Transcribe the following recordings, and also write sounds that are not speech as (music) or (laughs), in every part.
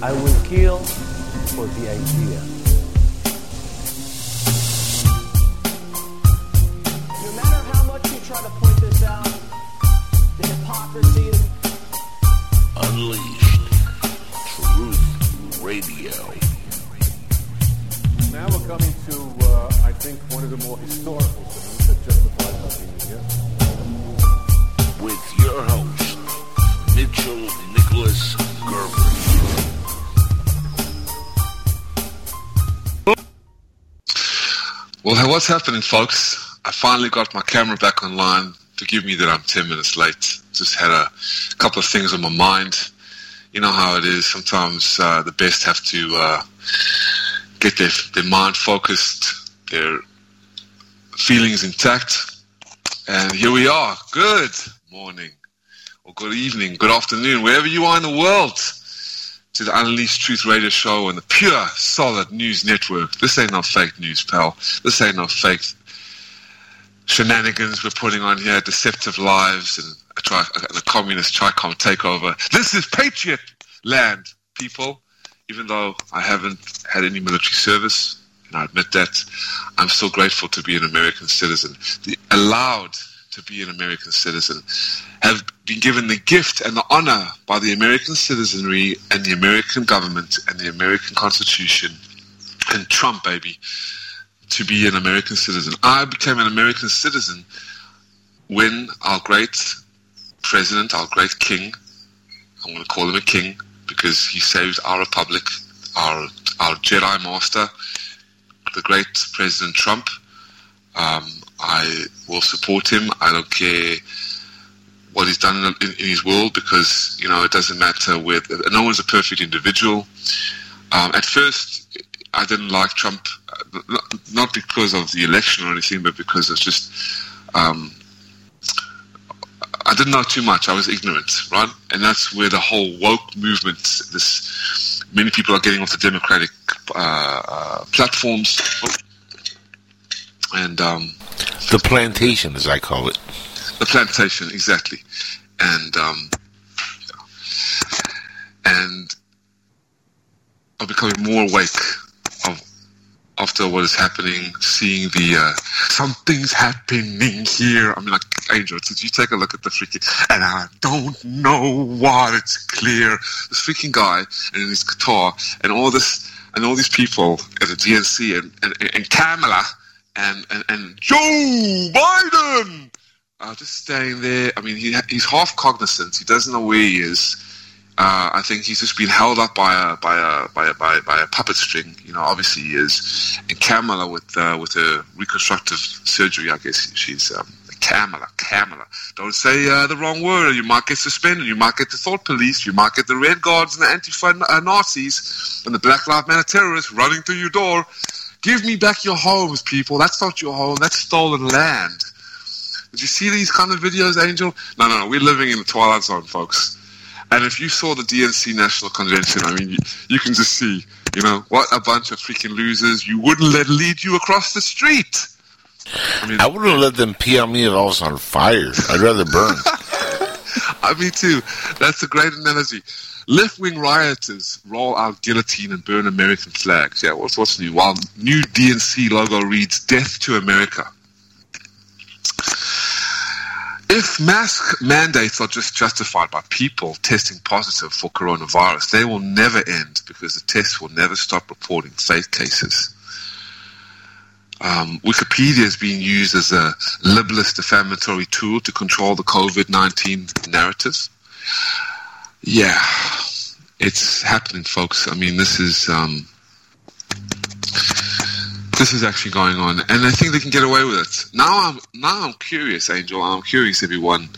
I will kill for the idea. No matter how much you try to point this out, the hypocrisy Unleashed. Truth Radio. Now we're coming to, uh, I think, one of the more historical things that justifies our being here. With your host, Mitchell Nicholas Gerber. Well, what's happening, folks? I finally got my camera back online. Forgive me that I'm 10 minutes late. Just had a couple of things on my mind. You know how it is. Sometimes uh, the best have to uh, get their, their mind focused, their feelings intact. And here we are. Good morning, or good evening, good afternoon, wherever you are in the world to the Unleashed Truth Radio Show and the pure, solid news network. This ain't no fake news, pal. This ain't no fake shenanigans we're putting on here, deceptive lives and a, tri- a communist Tricom takeover. This is Patriot land, people. Even though I haven't had any military service, and I admit that, I'm still grateful to be an American citizen. The, allowed to be an American citizen, have been given the gift and the honor by the American citizenry and the American government and the American Constitution and Trump, baby, to be an American citizen. I became an American citizen when our great president, our great king, I'm going to call him a king because he saved our republic, our our Jedi master, the great President Trump. Um, I will support him. I don't care what he's done in, in, in his world because you know it doesn't matter where. No one's a perfect individual. Um, at first, I didn't like Trump, uh, not, not because of the election or anything, but because it's just um, I didn't know too much. I was ignorant, right? And that's where the whole woke movement. This many people are getting off the democratic uh, uh, platforms, and um, The plantation, as I call it. the plantation exactly, and um, and I'm becoming more awake of after what is happening, seeing the uh, something's happening here. I mean, like Angel, did you take a look at the freaking? And I don't know what it's clear. This freaking guy and his guitar and all this and all these people at the DNC and and, and Kamala and, and and Joe Biden uh, just staying there. I mean, he, he's half cognizant. He doesn't know where he is. Uh, I think he's just been held up by a by a by a by, by a puppet string. You know, obviously he is. And Kamala with uh, with her reconstructive surgery, I guess she's um, Kamala. Kamala. Don't say uh, the wrong word. You might get suspended. You might get the thought police. You might get the red guards and the anti uh, Nazis and the Black Lives Matter terrorists running to your door. Give me back your homes, people. That's not your home. That's stolen land. Did you see these kind of videos, Angel? No, no, no. We're living in the twilight zone, folks. And if you saw the DNC National Convention, I mean, you, you can just see, you know, what a bunch of freaking losers. You wouldn't let lead you across the street. I mean, I wouldn't let them pee on me if I was on fire. I'd rather burn. (laughs) I me too. That's a great analogy. Left-wing rioters roll out guillotine and burn American flags. Yeah, what's what's new? While new DNC logo reads "Death to America." If mask mandates are just justified by people testing positive for coronavirus, they will never end because the tests will never stop reporting fake cases. Um, Wikipedia is being used as a libelous defamatory tool to control the COVID 19 narrative. Yeah, it's happening, folks. I mean, this is. Um, this is actually going on, and I think they can get away with it. Now I'm now I'm curious, Angel. I'm curious, everyone,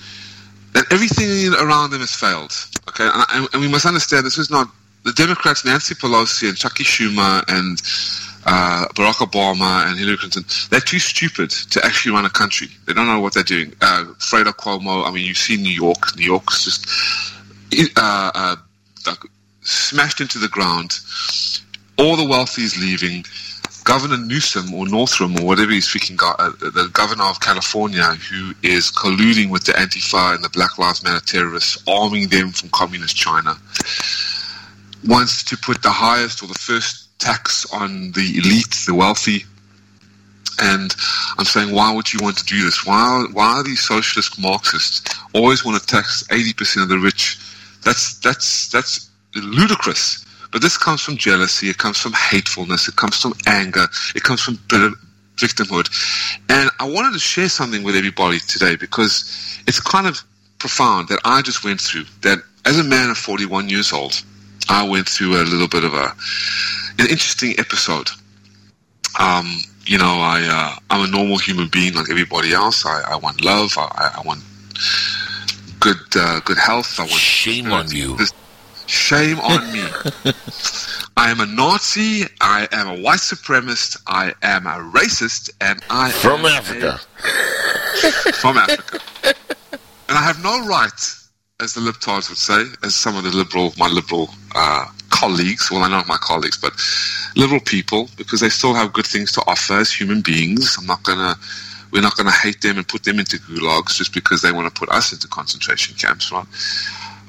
that everything around them has failed. Okay, and, and, we must understand this is not the Democrats, Nancy Pelosi and Chucky Schumer and uh, Barack Obama and Hillary Clinton. They're too stupid to actually run a country. They don't know what they're doing. Uh, Fredo Cuomo. I mean, you see New York. New York's just uh, uh, smashed into the ground. All the wealthy is leaving. Governor Newsom or Northam or whatever he's freaking got, uh, the governor of California, who is colluding with the Antifa and the Black Lives Matter terrorists, arming them from communist China. wants to put the highest or the first tax on the elite, the wealthy. And I'm saying, why would you want to do this? Why, why are these socialist Marxists always want to tax 80% of the rich? That's, that's, that's ludicrous. But this comes from jealousy, it comes from hatefulness, it comes from anger, it comes from bitter victimhood. And I wanted to share something with everybody today because it's kind of profound that I just went through. That as a man of 41 years old, I went through a little bit of a an interesting episode. Um, you know, I uh, I'm a normal human being like everybody else. I, I want love. I, I want good uh, good health. I want Shame on you. This- Shame on me. (laughs) I am a Nazi. I am a white supremacist. I am a racist, and I From am a- Africa. (laughs) from Africa. And I have no right, as the libtards would say, as some of the liberal, my liberal uh, colleagues, well, I know my colleagues, but liberal people, because they still have good things to offer as human beings. I'm not gonna, we're not gonna hate them and put them into gulags just because they want to put us into concentration camps, right?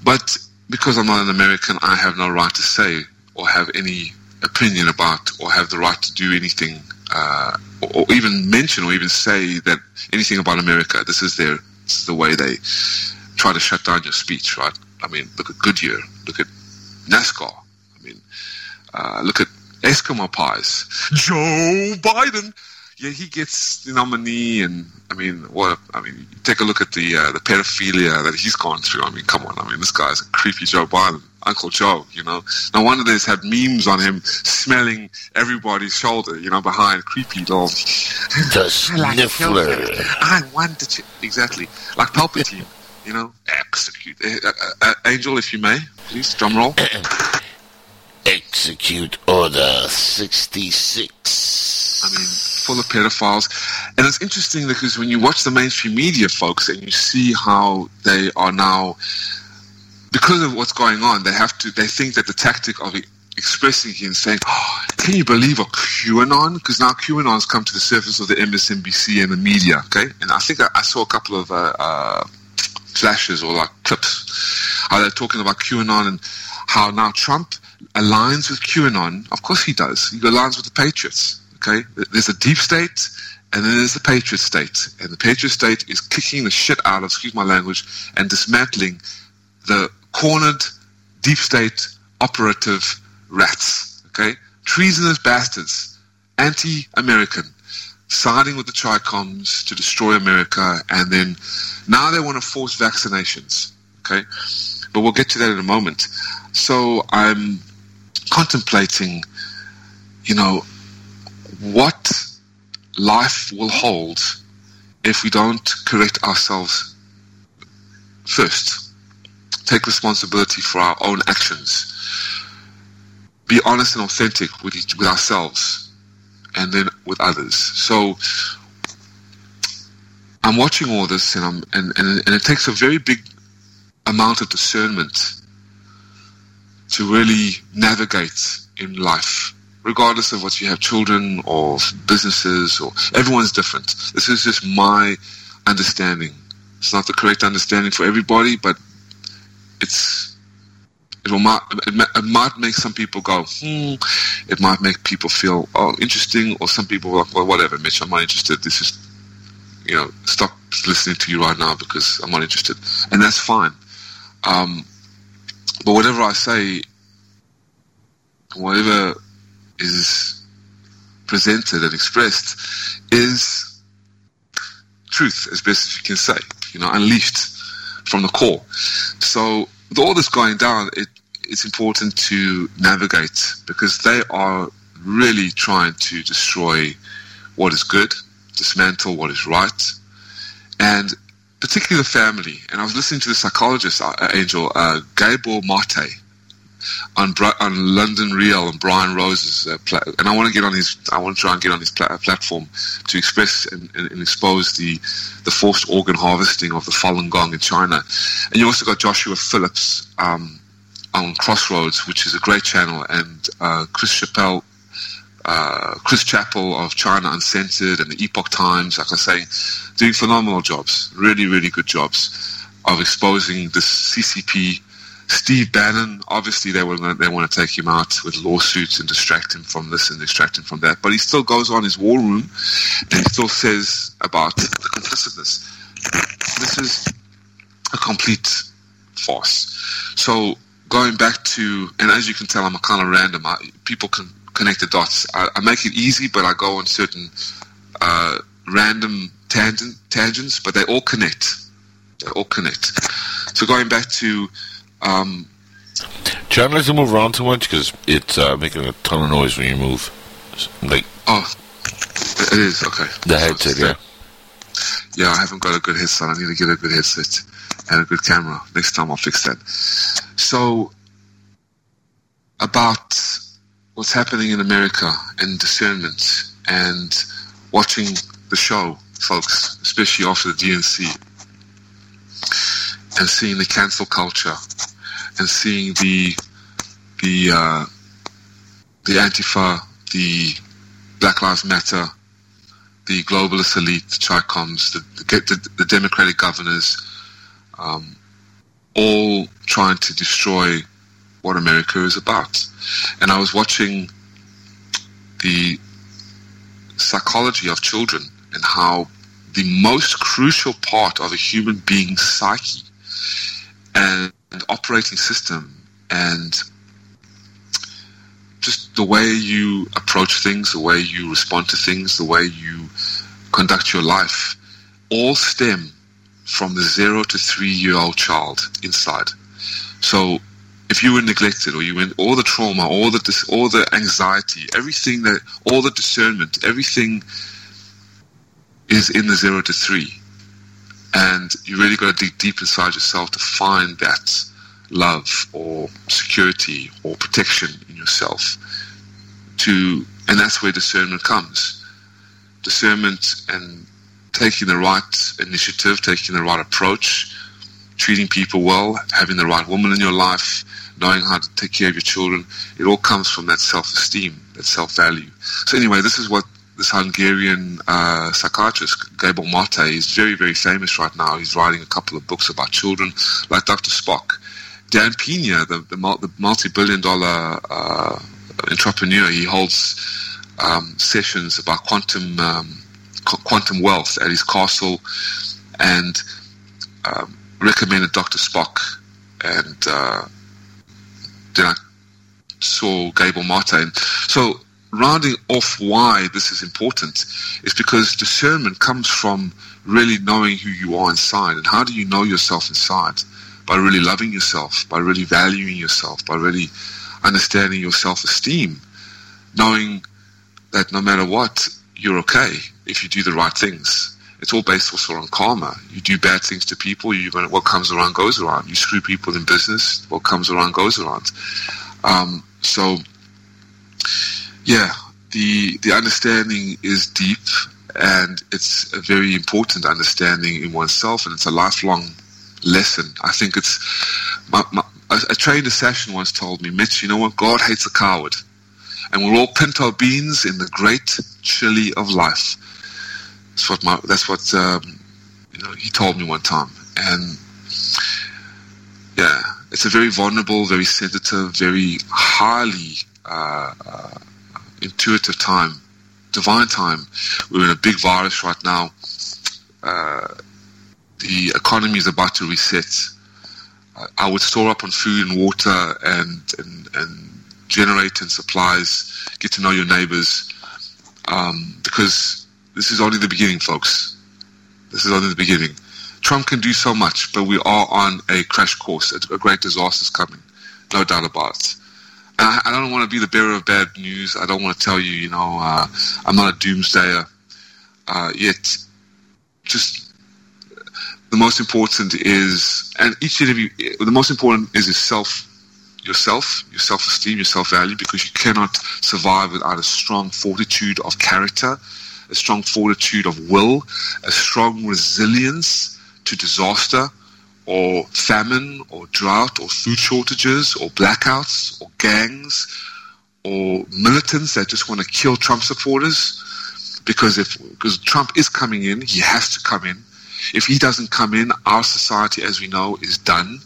But because I'm not an American, I have no right to say or have any opinion about or have the right to do anything uh, or, or even mention or even say that anything about America. This is their this is the way they try to shut down your speech, right? I mean, look at Goodyear, look at NASCAR. I mean, uh, look at Eskimo pies. Joe Biden. Yeah, he gets the nominee, and I mean, what? I mean, take a look at the uh, the pedophilia that he's gone through. I mean, come on. I mean, this guy's a creepy Joe Biden, Uncle Joe. You know, no wonder they've had memes on him smelling everybody's shoulder. You know, behind creepy little. The I (laughs) like sniffler. I want to exactly like Palpatine. You know, execute Uh, uh, uh, Angel, if you may, please drum roll. (clears throat) Execute Order 66. I mean, full of pedophiles. And it's interesting because when you watch the mainstream media, folks, and you see how they are now, because of what's going on, they have to, they think that the tactic of expressing and saying, oh, can you believe a QAnon? Because now QAnon's come to the surface of the MSNBC and the media, okay? And I think I, I saw a couple of uh, uh, flashes or like clips how they're talking about QAnon and how now Trump aligns with QAnon. Of course he does. He aligns with the Patriots. Okay, there's a deep state, and then there's the Patriot state, and the Patriot state is kicking the shit out of, excuse my language, and dismantling the cornered deep state operative rats. Okay, treasonous bastards, anti-American, siding with the Tricoms to destroy America, and then now they want to force vaccinations. Okay, but we'll get to that in a moment. So I'm contemplating, you know, what life will hold if we don't correct ourselves first. Take responsibility for our own actions. Be honest and authentic with each, with ourselves, and then with others. So I'm watching all this, and I'm and, and, and it takes a very big amount of discernment to really navigate in life, regardless of what you have children or businesses or everyone's different. This is just my understanding. It's not the correct understanding for everybody, but it's it will might, it, might make some people go, hmm. It might make people feel oh interesting, or some people like, well, whatever, Mitch, I'm not interested. This is you know, stop listening to you right now because I'm not interested, and that's fine. Um, but whatever I say, whatever is presented and expressed, is truth as best as you can say. You know, unleashed from the core. So with all this going down, it, it's important to navigate because they are really trying to destroy what is good, dismantle what is right, and particularly the family. And I was listening to the psychologist, uh, Angel, uh, Gabor Mate, on, on London Real and Brian Rose's, uh, and I want to get on his, I want to try and get on his pla- platform to express and, and, and expose the, the forced organ harvesting of the Falun Gong in China. And you also got Joshua Phillips um, on Crossroads, which is a great channel, and uh, Chris Chappell uh, Chris Chappell of China Uncensored and the Epoch Times, like I say, doing phenomenal jobs, really, really good jobs of exposing the CCP Steve Bannon, obviously they want they want to take him out with lawsuits and distract him from this and distract him from that. But he still goes on his war room and still says about the complicitness. This is a complete farce. So going back to, and as you can tell, I'm a kind of random. I, people can connect the dots. I, I, make it easy, but I go on certain uh, random tangent, tangents, but they all connect. They all connect. So going back to um, John likes to move around too much because it's uh, making a ton of noise when you move. Like oh, it is okay. The headset, yeah. Yeah, I haven't got a good headset. I need to get a good headset and a good camera. Next time I'll fix that. So about what's happening in America and discernment and watching the show, folks, especially after the DNC, and seeing the cancel culture and seeing the the uh, the Antifa, the Black Lives Matter, the globalist elite, the Chicoms, the, the, the Democratic governors, um, all trying to destroy what America is about. And I was watching the psychology of children and how the most crucial part of a human being's psyche and operating system and just the way you approach things, the way you respond to things, the way you conduct your life, all stem from the zero to three year old child inside. So if you were neglected or you went all the trauma, all the all the anxiety, everything that all the discernment, everything is in the zero to three. And you really got to dig deep inside yourself to find that love or security or protection in yourself. To and that's where discernment comes. Discernment and taking the right initiative, taking the right approach, treating people well, having the right woman in your life, knowing how to take care of your children. It all comes from that self-esteem, that self-value. So anyway, this is what this Hungarian uh, psychiatrist, Gabor Mate, is very, very famous right now. He's writing a couple of books about children, like Dr. Spock. Dan Pena, the, the, the multi-billion dollar uh, entrepreneur, he holds um, sessions about quantum um, quantum wealth at his castle, and um, recommended Dr. Spock, and uh, then I saw Gabor Mate. So rounding off why this is important is because discernment comes from really knowing who you are inside. And how do you know yourself inside? By really loving yourself, by really valuing yourself, by really understanding your self esteem, knowing that no matter what, you're okay if you do the right things. It's all based also on karma. You do bad things to people, you what comes around goes around. You screw people in business, what comes around goes around. Um, so yeah, the the understanding is deep, and it's a very important understanding in oneself, and it's a lifelong lesson. I think it's my, my, a, assassin once told me, Mitch, you know what? God hates a coward, and we're all pinto our beans in the great chili of life. That's what my that's what um, you know he told me one time, and yeah, it's a very vulnerable, very sensitive, very highly. Uh, uh, intuitive time, divine time. We're in a big virus right now. Uh, the economy is about to reset. I would store up on food and water and, and, and supplies, get to know your neighbors, um, because this is only the beginning, folks. This is only the beginning. Trump can do so much, but we are on a crash course. A great disaster is coming, no doubt about it. I, don't want to be the bearer of bad news. I don't want to tell you, you know, uh, I'm not a doomsdayer. Uh, yet, just the most important is, and each every, the most important is yourself, yourself, your self-esteem, your self-value, because you cannot survive without a strong fortitude of character, a strong fortitude of will, a strong resilience to disaster, or famine or drought or food shortages or blackouts or gangs or militants that just want to kill Trump supporters because if because Trump is coming in, he has to come in. If he doesn't come in, our society, as we know, is done.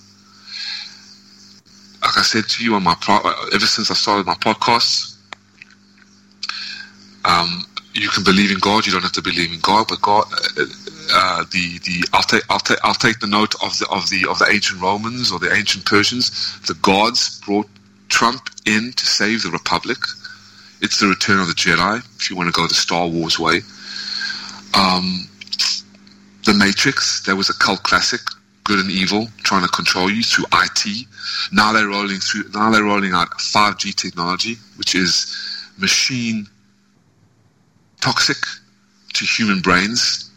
like I said to you on my pro- ever since I started my podcasts, um, you can believe in God. You don't have to believe in God, but God. Uh, uh, the the I'll take I'll take I'll take the note of the of the of the ancient Romans or the ancient Persians. The gods brought Trump in to save the Republic. It's the return of the Jedi. If you want to go the Star Wars way, um, the Matrix. There was a cult classic, good and evil, trying to control you through IT. Now they're rolling through. Now they're rolling out 5G technology, which is machine toxic to human brains.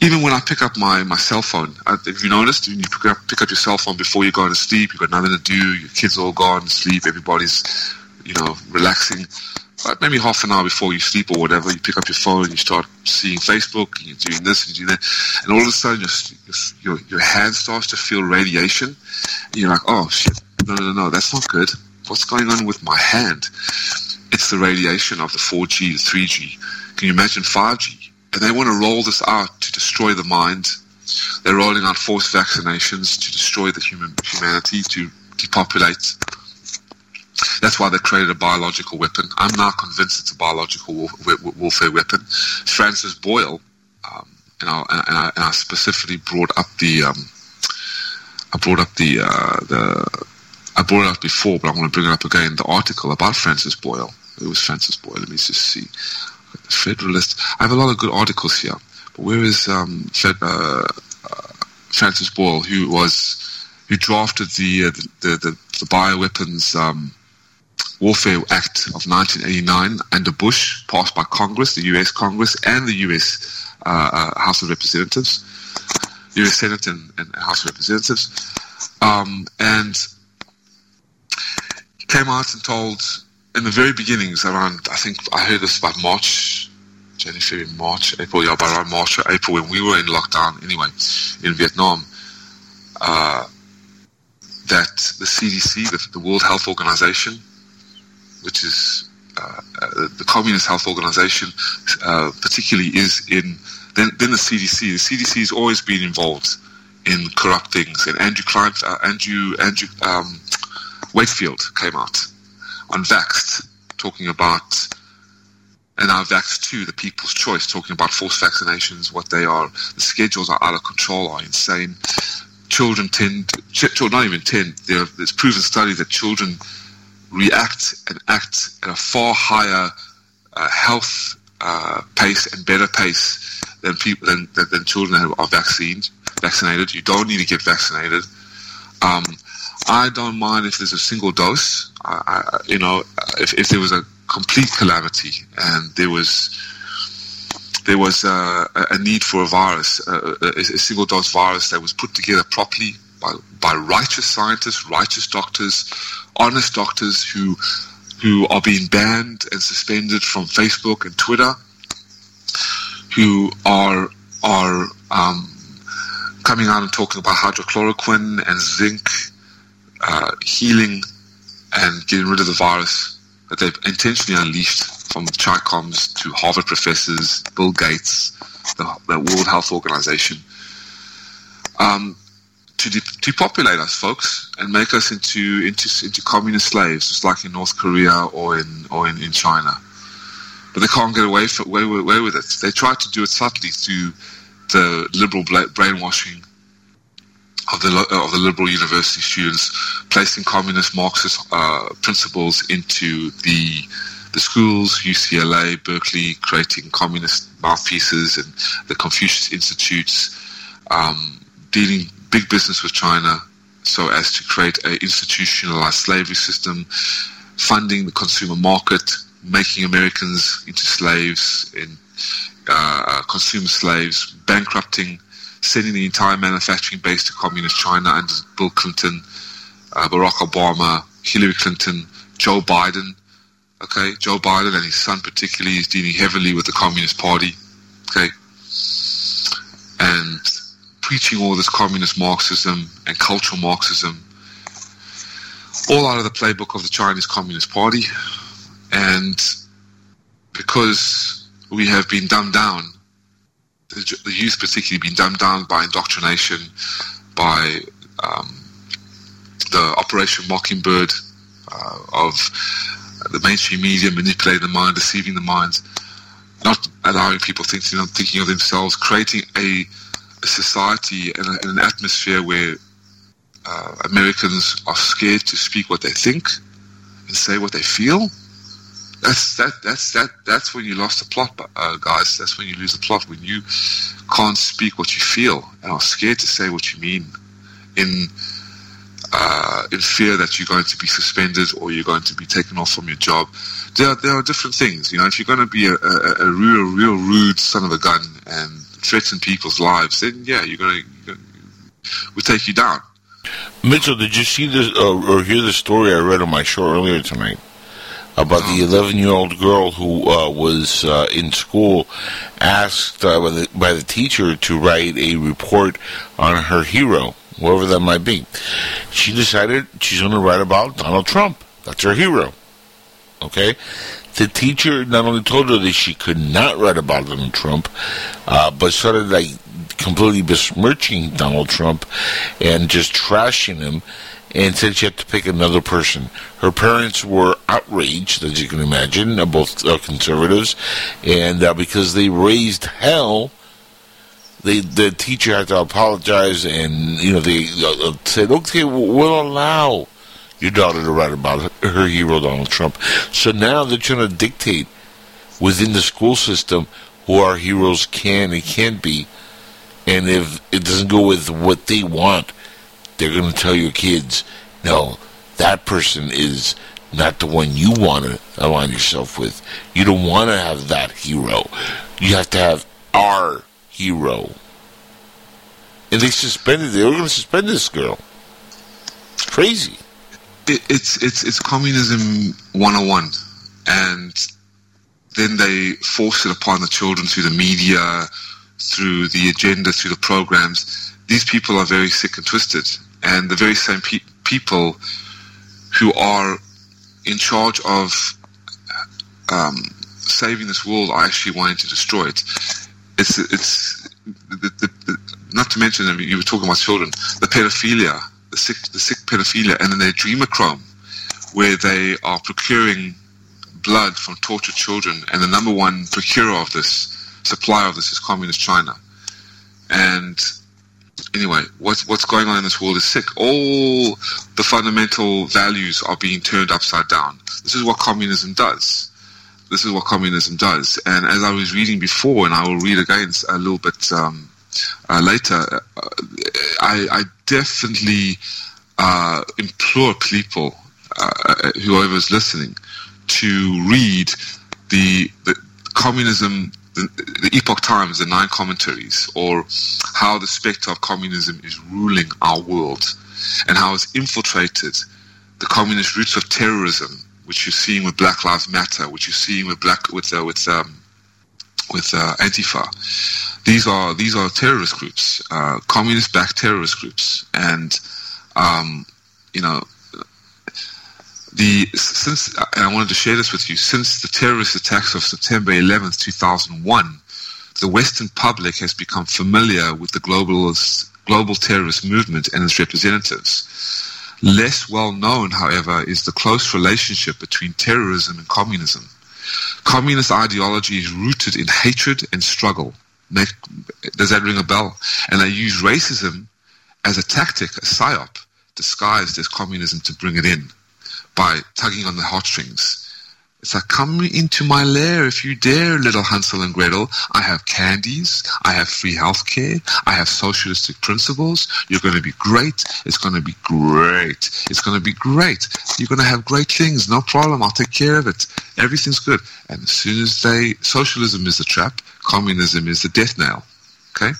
Even when I pick up my, my cell phone, have you noticed? When you pick up, pick up your cell phone before you go to sleep, you've got nothing to do, your kids all gone to sleep, everybody's, you know, relaxing. But maybe half an hour before you sleep or whatever, you pick up your phone and you start seeing Facebook and you're doing this and you're doing that. And all of a sudden, your, your, your hand starts to feel radiation. And you're like, oh, shit, no, no, no, that's not good. What's going on with my hand? It's the radiation of the 4G, the 3G. Can you imagine 5G? And they want to roll this out to destroy the mind. They're rolling out forced vaccinations to destroy the human humanity, to depopulate. That's why they created a biological weapon. I'm now convinced it's a biological warfare weapon. Francis Boyle, um, and, I, and, I, and, I, specifically brought up the, um, I brought up the, uh, the, I brought it up before, but I want to bring it up again. The article about Francis Boyle. It was Francis Boyle. Let me just see. Federalist. I have a lot of good articles here, but where is um, Fed, uh, uh, Francis Boyle, who was who drafted the uh, the, the, the bioweapons um, warfare act of 1989 under Bush, passed by Congress, the U.S. Congress, and the U.S. Uh, uh, House of Representatives, U.S. Senate and, and House of Representatives, um, and came out and told in the very beginnings, around I think I heard this about March, January, March, April, yeah, by around March or April when we were in lockdown anyway in Vietnam, uh, that the CDC, the, the, World Health Organization, which is uh, uh, the Communist Health Organization, uh, particularly is in then, then the CDC. The CDC has always been involved in corrupt things. And Andrew Klein, uh, Andrew Andrew um, Wakefield came out unvaxxed, talking about, and now vaxxed too, the people's choice, talking about forced vaccinations, what they are. The schedules are out of control, are insane. Children tend, children not even tend, there's proven study that children react and act at a far higher uh, health uh, pace and better pace than people than, than, than children who are vaccinated. Vaccinated, you don't need to get vaccinated. Um, I don't mind if there's a single dose. I, I, you know, if, if there was a complete calamity and there was there was uh, a need for a virus, uh, a, a, single dose virus that was put together properly by, by righteous scientists, righteous doctors, honest doctors who who are being banned and suspended from Facebook and Twitter, who are are um, coming out and talking about hydrochloroquine and zinc uh, healing and getting rid of the virus that they've intentionally unleashed from Chicoms to Harvard professors, Bill Gates, the, the World Health Organization, um, to de- depopulate us, folks, and make us into, into into communist slaves, just like in North Korea or in or in, in China. But they can't get away, for, away, away with it. They try to do it subtly through the liberal brainwashing of the of the liberal university students, placing communist Marxist uh, principles into the the schools, UCLA, Berkeley, creating communist mouthpieces, and the Confucius Institutes, um, dealing big business with China, so as to create an institutionalized slavery system, funding the consumer market, making Americans into slaves, in uh, consumer slaves, bankrupting sending the entire manufacturing base to communist China under Bill Clinton, uh, Barack Obama, Hillary Clinton, Joe Biden. Okay, Joe Biden and his son particularly is dealing heavily with the Communist Party. Okay, and preaching all this communist Marxism and cultural Marxism, all out of the playbook of the Chinese Communist Party, and because we have been dumbed down the, the youth particularly been dumbed down by indoctrination, by um, the Operation Mockingbird uh, of the mainstream media manipulating the mind, deceiving the minds, not allowing people thinking, thinking of themselves, creating a, a society and, a, and, an atmosphere where uh, Americans are scared to speak what they think and say what they feel. That's that. That's that. That's when you lost the plot, uh, guys. That's when you lose the plot. When you can't speak what you feel and are scared to say what you mean, in uh, in fear that you're going to be suspended or you're going to be taken off from your job. There, there are different things. You know, if you're going to be a, a, a real, real rude son of a gun and threaten people's lives, then yeah, you're going to, we'll take you down. Mitchell, did you see this uh, or hear the story I read on my show earlier tonight? About the 11 year old girl who uh, was uh, in school asked uh, by, the, by the teacher to write a report on her hero, whoever that might be. She decided she's going to write about Donald Trump. That's her hero. Okay? The teacher not only told her that she could not write about Donald Trump, uh, but started like completely besmirching Donald Trump and just trashing him and said she had to pick another person. Her parents were outraged, as you can imagine, uh, both uh, conservatives, and uh, because they raised hell, they, the teacher had to apologize, and you know they uh, uh, said, "Okay, we'll allow your daughter to write about her hero, Donald Trump." So now they're trying to dictate within the school system who our heroes can and can't be, and if it doesn't go with what they want they're going to tell your kids, no, that person is not the one you want to align yourself with. You don't want to have that hero. You have to have our hero. And they suspended. They were going to suspend this girl. It's crazy. It, it's it's it's communism 101, and then they force it upon the children through the media, through the agenda, through the programs. These people are very sick and twisted, and the very same pe- people who are in charge of um, saving this world are actually wanting to destroy it. It's it's the, the, the, not to mention you were talking about children, the pedophilia, the sick the sick pedophilia, and then their adrenochrome, where they are procuring blood from tortured children, and the number one procurer of this supplier of this is communist China, and anyway, what's what's going on in this world is sick. All the fundamental values are being turned upside down. This is what communism does. This is what communism does. And as I was reading before, and I will read again a little bit um, uh, later, uh, I, I, definitely uh, implore people, uh, whoever is listening, to read the, the communism the, Epoch Times, the nine commentaries, or how the specter of communism is ruling our world and how it's infiltrated the communist roots of terrorism, which you're seeing with Black Lives Matter, which you're seeing with black with uh, with um, with uh, Antifa. These are these are terrorist groups, uh, communist-backed terrorist groups, and um, you know the since uh, and I wanted to share this with you since the terrorist attacks of September 11th 2001 the western public has become familiar with the globalist global terrorist movement and its representatives. Less well known however is the close relationship between terrorism and communism. Communist ideology is rooted in hatred and struggle. Does that ring a bell? And they use racism as a tactic a psyop disguised as communism to bring it in by tugging on the heartstrings. It's like, come into my lair if you dare, little Hansel and Gretel. I have candies. I have free health care. I have socialistic principles. You're going to be great. It's going to be great. It's going to be great. You're going to have great things. No problem. I'll take care of it. Everything's good. And as soon as they, socialism is the trap, communism is the death nail. Okay?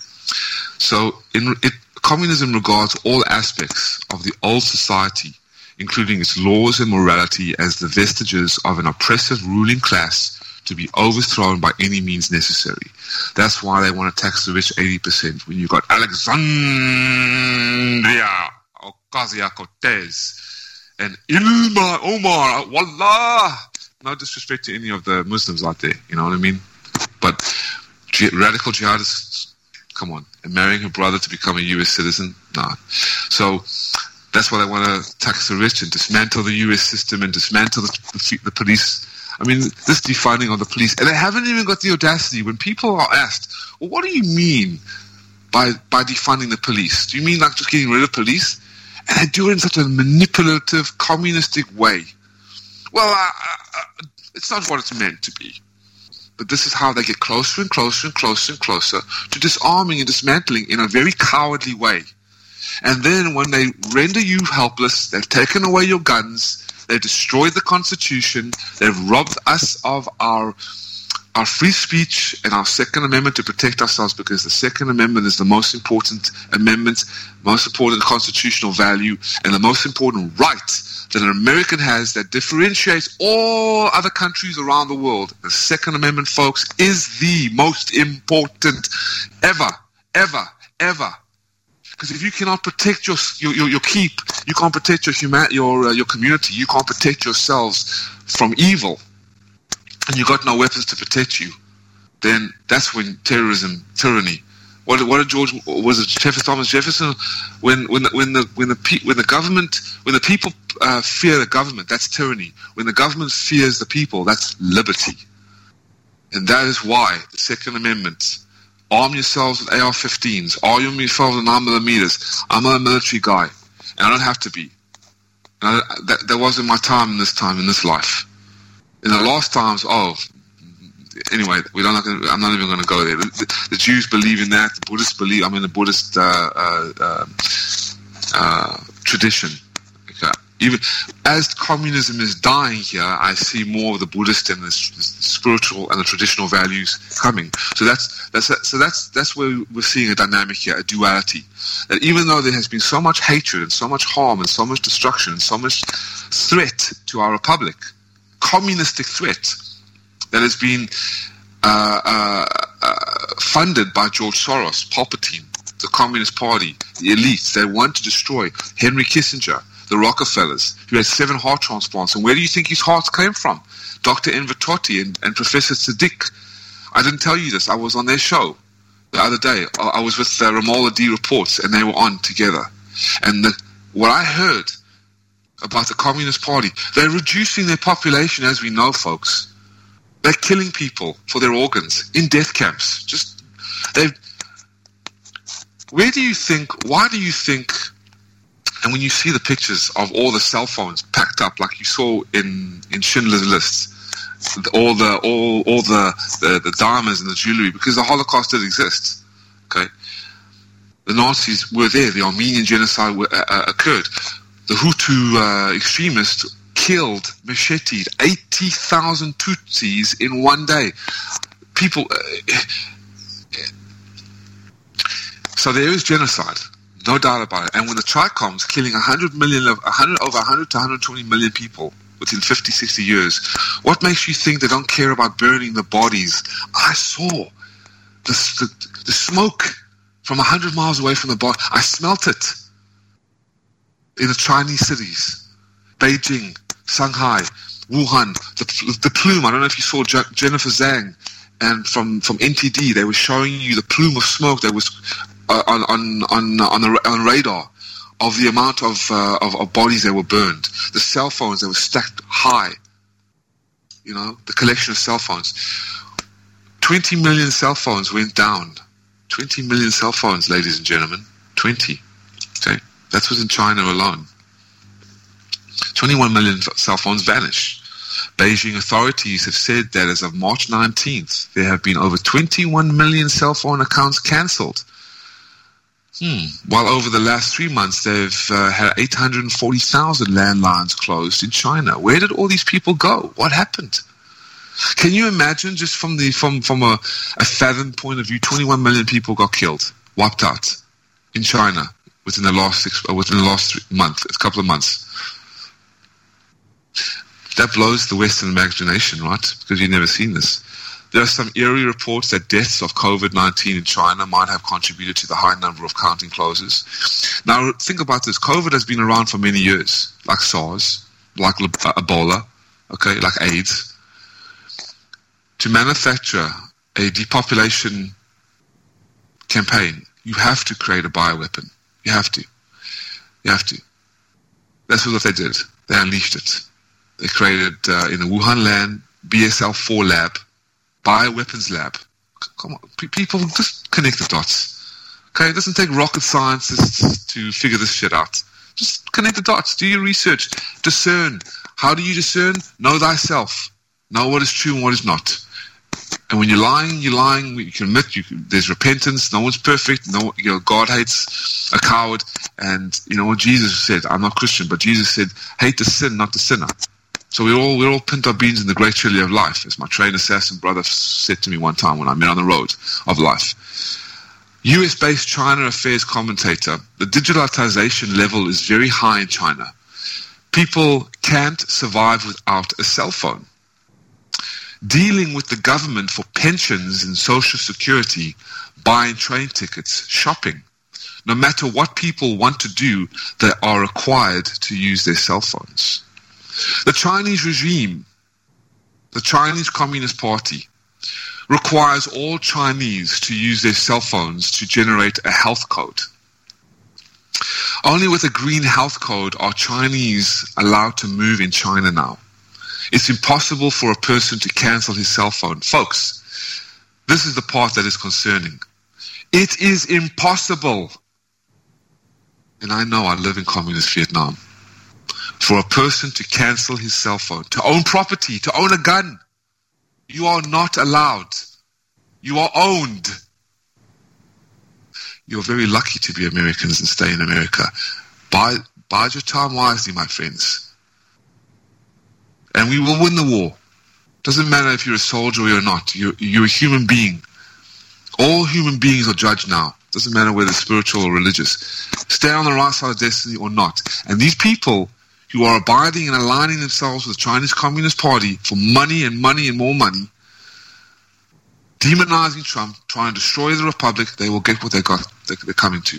So in, it, communism regards all aspects of the old society including its laws and morality, as the vestiges of an oppressive ruling class to be overthrown by any means necessary. That's why they want to tax the rich 80%. When you've got Alexandria Ocasio-Cortez and Ilhan Omar, Wallah. No disrespect to any of the Muslims out there, you know what I mean? But radical jihadists, come on, and marrying her brother to become a U.S. citizen? nah. So That's why I want to tax the rich and dismantle the U.S. system and dismantle the, the, the police. I mean, this defunding of the police, and they haven't even got the audacity when people are asked, "Well, what do you mean by by defunding the police? Do you mean like just getting rid of police?" And they do it in such a manipulative, communistic way. Well, it's not what it's meant to be. But this is how they get closer and closer and closer and closer to disarming and dismantling in a very cowardly way. And then when they render you helpless, they've taken away your guns, they've destroyed the Constitution, they've robbed us of our our free speech and our Second Amendment to protect ourselves because the Second Amendment is the most important amendment, most important constitutional value, and the most important right that an American has that differentiates all other countries around the world. The Second Amendment, folks, is the most important ever, ever, ever. Because if you cannot protect your, your, your, keep, you can't protect your, human, your, uh, your community, you can't protect yourselves from evil. And you got no weapons to protect you, then that's when terrorism, tyranny. What, what did George was it Jefferson Thomas Jefferson? When when the, when the when the when the government when the people uh, fear the government that's tyranny. When the government fears the people that's liberty. And that is why the Second Amendment arm yourselves with AR-15s arm yourselves with 9 millimeters I'm a military guy and I don't have to be I, that, that wasn't my time in this time in this life in the last times, oh, anyway, we don't. I'm not even going to go there. The, the, Jews believe in that. The Buddhists believe. I mean, the Buddhist uh, uh, um, uh, tradition. Even as communism is dying here, I see more of the Buddhist and the, the spiritual and the traditional values coming. So that's that's so that's that's where we're seeing a dynamic here, a duality. That even though there has been so much hatred and so much harm and so much destruction and so much threat to our republic communistic threat that has been uh, uh, uh, funded by George Soros, Palpatine, the Communist Party, the elites. They want to destroy Henry Kissinger, the Rockefellers, who had seven heart transplants. And where do you think his hearts came from? Dr. Enver and, and Professor Siddiq. I didn't tell you this. I was on their show the other day. I was with the Ramola D Reports, and they were on together. And the, what I heard about the Communist Party. They're reducing their population, as we know, folks. They're killing people for their organs in death camps. Just they. Where do you think? Why do you think? And when you see the pictures of all the cell phones packed up, like you saw in in Schindler's List, all the all all the the, the diamonds and the jewelry, because the Holocaust did exist. Okay, the Nazis were there. The Armenian genocide uh, uh, occurred the Hutu uh, extremists killed, macheted 80,000 Tutsis in one day. People. Uh, so there is genocide, no doubt about it. And when the Tricoms killing 100 million, 100, over 100 to 120 million people within 50, 60 years, what makes you think they don't care about burning the bodies? I saw the, the, the smoke from 100 miles away from the body. I smelt it in the Chinese cities, Beijing, Shanghai, Wuhan, the, the plume. I don't know if you saw Jennifer Zeng and from, from NTD, they were showing you the plume of smoke that was on, on, on, on, the, on radar of the amount of, uh, of, of bodies that were burned. The cell phones that were stacked high. You know, the collection of cell phones. 20 million cell phones went down. 20 million cell phones, ladies and gentlemen. 20. Okay. That was in China alone. 21 million cell phones vanished. Beijing authorities have said that as of March 19th, there have been over 21 million cell phone accounts cancelled. Hmm. While over the last three months, they've uh, had 840,000 landlines closed in China. Where did all these people go? What happened? Can you imagine, just from the from from a, a fathom point of view, 21 million people got killed, wiped out in China within the last six, uh, within the last three, month, a couple of months. That blows the Western imagination, right? Because you've never seen this. There are some eerie reports that deaths of COVID-19 in China might have contributed to the high number of counting closes. Now, think about this. COVID has been around for many years, like SARS, like uh, Ebola, okay, like AIDS. To manufacture a depopulation campaign, you have to create a bioweapon. You have to. You have to. That's what they did. They unleashed it. They created uh, in the Wuhan land BSL 4 lab, bioweapons lab. Come on, people just connect the dots. Okay, it doesn't take rocket scientists to figure this shit out. Just connect the dots. Do your research. Discern. How do you discern? Know thyself. Know what is true and what is not. And when you're lying, you're lying. You can admit you there's repentance. No one's perfect. No, you know, God hates a coward. And you know what Jesus said. I'm not Christian, but Jesus said, "Hate the sin, not the sinner." So we're all we're all pinto beans in the great chili of life, as my train assassin brother said to me one time when I met on the road of life. US based China affairs commentator, the digitalization level is very high in China. People can't survive without a cell phone. Dealing with the government for pensions and social security, buying train tickets, shopping. No matter what people want to do, they are required to use their cell phones. The Chinese regime, the Chinese Communist Party, requires all Chinese to use their cell phones to generate a health code. Only with a green health code are Chinese allowed to move in China now. It's impossible for a person to cancel his cell phone. Folks, this is the part that is concerning. It is impossible. And I know I live in communist Vietnam. For a person to cancel his cell phone, to own property, to own a gun, you are not allowed. You are owned. You're very lucky to be Americans and stay in America. Buy, bide your time wisely, my friends. And we will win the war. Doesn't matter if you're a soldier or you're not. You're, you're a human being. All human beings are judged now. Doesn't matter whether spiritual or religious. Stay on the right side of destiny or not. And these people who are abiding and aligning themselves with the Chinese Communist Party for money and money and more money, demonizing Trump, trying to destroy the Republic, they will get what they got. They're coming to.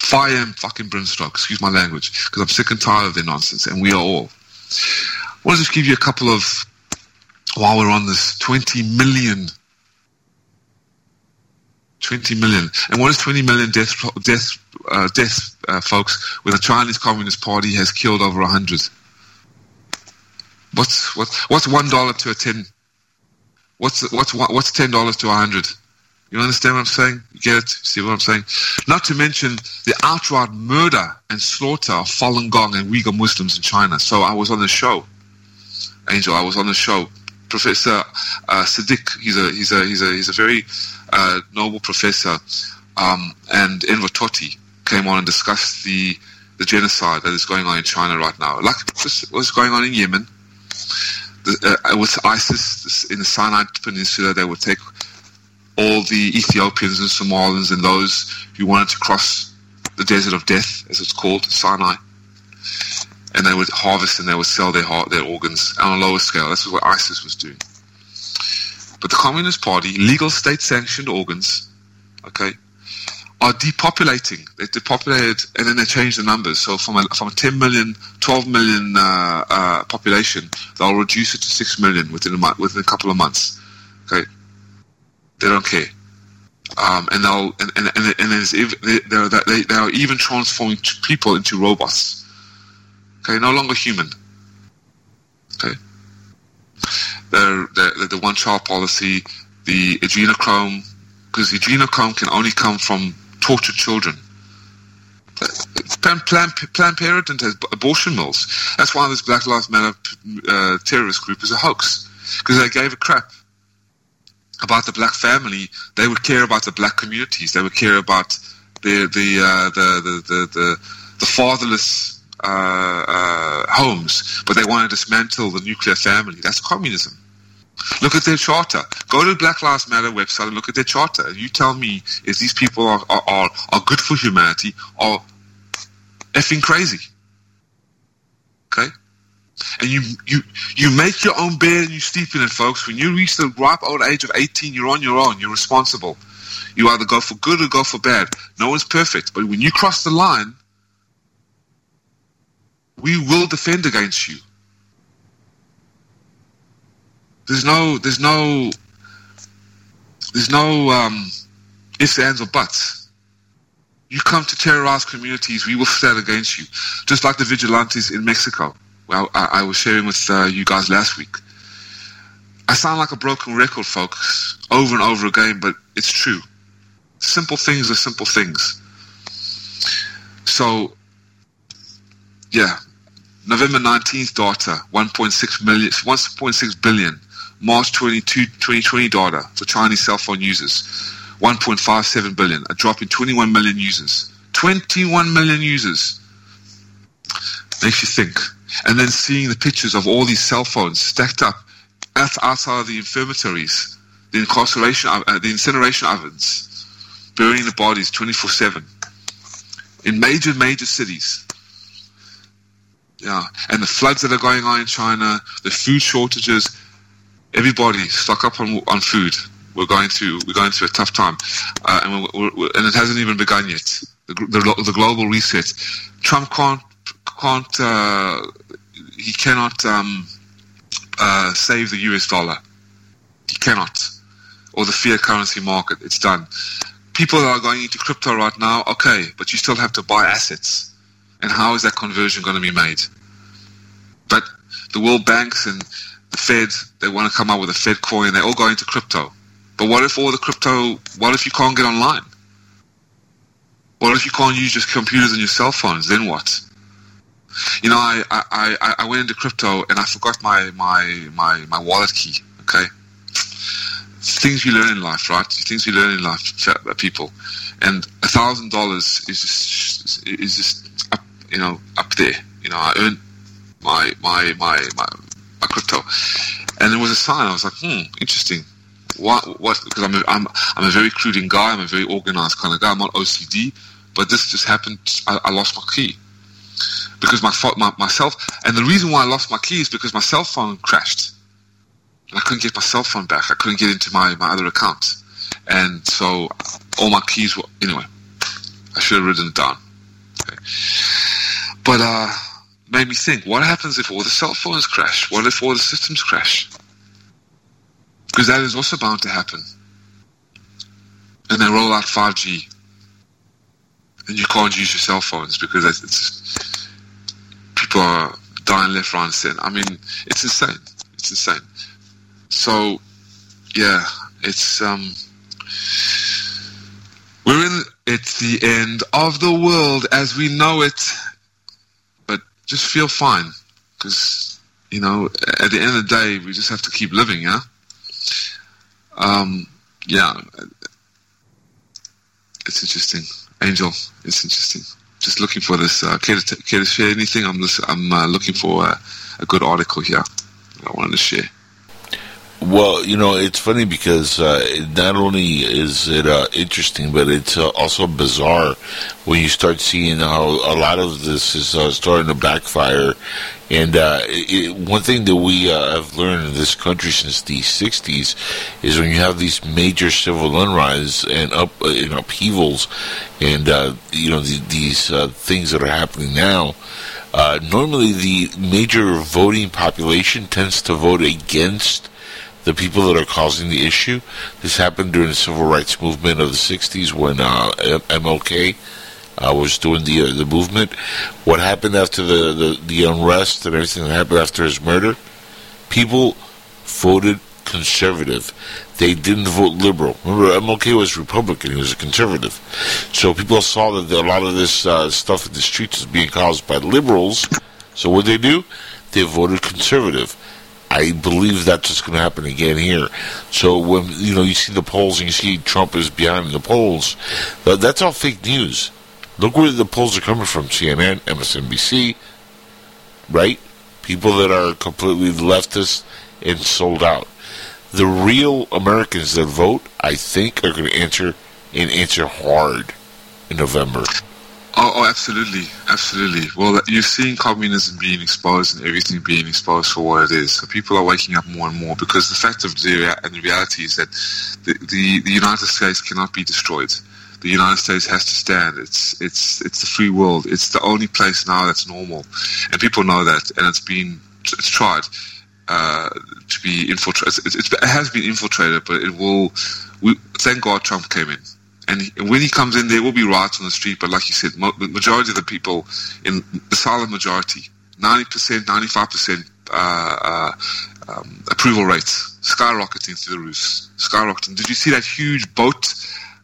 Fire and fucking brimstone. Excuse my language, because I'm sick and tired of their nonsense, and we are all. I want to just give you a couple of, while we're on this, 20 million 20 million. And what is 20 million deaths, death, uh, deaths uh, folks, when the Chinese Communist Party has killed over 100? What's, what, what's $1 to a 10? What's, what's, what's $10 to a 100? You understand what I'm saying? You get it? See what I'm saying? Not to mention the outright murder and slaughter of Falun Gong and Uyghur Muslims in China. So I was on the show, Angel. I was on the show. Professor uh, Sadiq, he's a he's a he's a he's a very uh, noble professor, um, and Enver Tohti came on and discussed the the genocide that is going on in China right now, like what's going on in Yemen. The, uh, with ISIS in the Sinai Peninsula, they would take all the Ethiopians and Somalians and those who wanted to cross the desert of death, as it's called, Sinai, and they would harvest and they would sell their heart, their organs on a lower scale. This is what ISIS was doing. But the Communist Party, legal state-sanctioned organs, okay, are depopulating. They depopulated and then they changed the numbers. So from a, from a 10 million, 12 million uh, uh, population, they'll reduce it to 6 million within a, month, within a couple of months. Okay, they don't care. Um, and they'll and and and, and they're, they they are even transforming people into robots. Okay, no longer human. Okay, they're, they're the one child policy, the adrenochrome, because adrenochrome can only come from tortured children. Planned Parenthood has abortion mills. That's why this Black Lives Matter uh, terrorist group is a hoax, because they gave a crap about the black family. They would care about the black communities. They would care about the the uh, the, the, the, the the fatherless uh, uh, homes, but they want to dismantle the nuclear family. That's communism. Look at their charter. Go to Black Lives Matter website and look at their charter. You tell me if these people are, are, are, are good for humanity or effing crazy. Okay? And you, you, you make your own bed and you sleep in it, folks. When you reach the ripe old age of 18, you're on your own. You're responsible. You either go for good or go for bad. No one's perfect. But when you cross the line, we will defend against you. There's no, there's no, there's no um, ifs, ands, or buts. You come to terrorize communities, we will stand against you. Just like the vigilantes in Mexico. Well, I, I was sharing with uh, you guys last week. I sound like a broken record, folks, over and over again, but it's true. Simple things are simple things. So, yeah, November 19th data, 1.6 million, 1.6 billion. March 22, 2020 data for Chinese cell phone users, 1.57 billion, a drop in 21 million users. 21 million users. Makes you think. And then seeing the pictures of all these cell phones stacked up outside of the infirmaries, the incarceration, uh, the incineration ovens, burying the bodies 24/7 in major major cities. Yeah, and the floods that are going on in China, the food shortages. Everybody stock up on on food. We're going through we're going through a tough time, uh, and we're, we're, and it hasn't even begun yet. The, the, the global reset. Trump can't can't uh, he cannot um, uh, save the US dollar. He cannot, or the fiat currency market. It's done. People are going into crypto right now. Okay, but you still have to buy assets. And how is that conversion going to be made? But the world banks and the Fed, they want to come out with a Fed coin. They all go into crypto. But what if all the crypto? What if you can't get online? What if you can't use your computers and your cell phones? Then what? You know, I, I, I, went into crypto and I forgot my, my, my, my wallet key. Okay, things you learn in life, right? Things you learn in life, uh, people. And a thousand dollars is just is just up, you know, up there. You know, I earned my my my my, crypto, and there was a sign. I was like, hmm, interesting. What what? Because I'm I'm I'm a very prudent guy. I'm a very organized kind of guy. I'm not OCD, but this just happened. I, I lost my key because my, fault my myself, and the reason why I lost my key is because my cell phone crashed. And I couldn't get my cell phone back. I couldn't get into my, my other account. And so all my keys were, anyway, I should have written it down. Okay. But, uh, made me think, what happens if all the cell phones crash? What if all the systems crash? Because that is also bound to happen. And they roll out 5G. And you can't use your cell phones because it's, people are dying left, right, and center. I mean, it's insane. It's insane. So, yeah, it's um, we're in. It's the end of the world as we know it. Just feel fine, because you know, at the end of the day, we just have to keep living. Yeah. Um. Yeah. It's interesting, Angel. It's interesting. Just looking for this. Uh, care, to, care to share anything? I'm. I'm uh, looking for a, a good article here. I wanted to share. Well, you know, it's funny because uh, not only is it uh, interesting, but it's uh, also bizarre when you start seeing how a lot of this is uh, starting to backfire. And uh, it, one thing that we uh, have learned in this country since the '60s is when you have these major civil unrise and up and upheavals, and you know the, these things that are happening now. normally, the major voting population tends to vote against the people that are causing the issue. This happened during the civil rights movement of the 60s when uh, MLK uh, was doing the uh, the movement. What happened after the, the, the unrest and everything that happened after his murder? People voted conservative. They didn't vote liberal. Remember, MLK was Republican; he was a conservative. So people saw that a lot of this uh, stuff in the streets was being caused by liberals. So what they do? They voted conservative. I believe that's what's going to happen again here. So when you know you see the polls and you see Trump is behind the polls, that's all fake news. Look where the polls are coming from: CNN, MSNBC, right? People that are completely leftist and sold out. The real Americans that vote, I think, are going to answer and answer hard in November. Oh, oh, absolutely, absolutely. Well, you're seeing communism being exposed and everything being exposed for what it is. So people are waking up more and more because the fact of the, and the reality is that the, the, the United States cannot be destroyed. The United States has to stand. It's it's it's the free world. It's the only place now that's normal, and people know that. And it's been it's tried uh, to be infiltrated. It, it, it has been infiltrated, but it will. We, thank God Trump came in And he, when he comes in, there will be riots on the street. But like you said, the majority of the people, in the silent majority, 90%, 95% uh, uh, um, approval rates skyrocketing through the roofs. Skyrocketing. Did you see that huge boat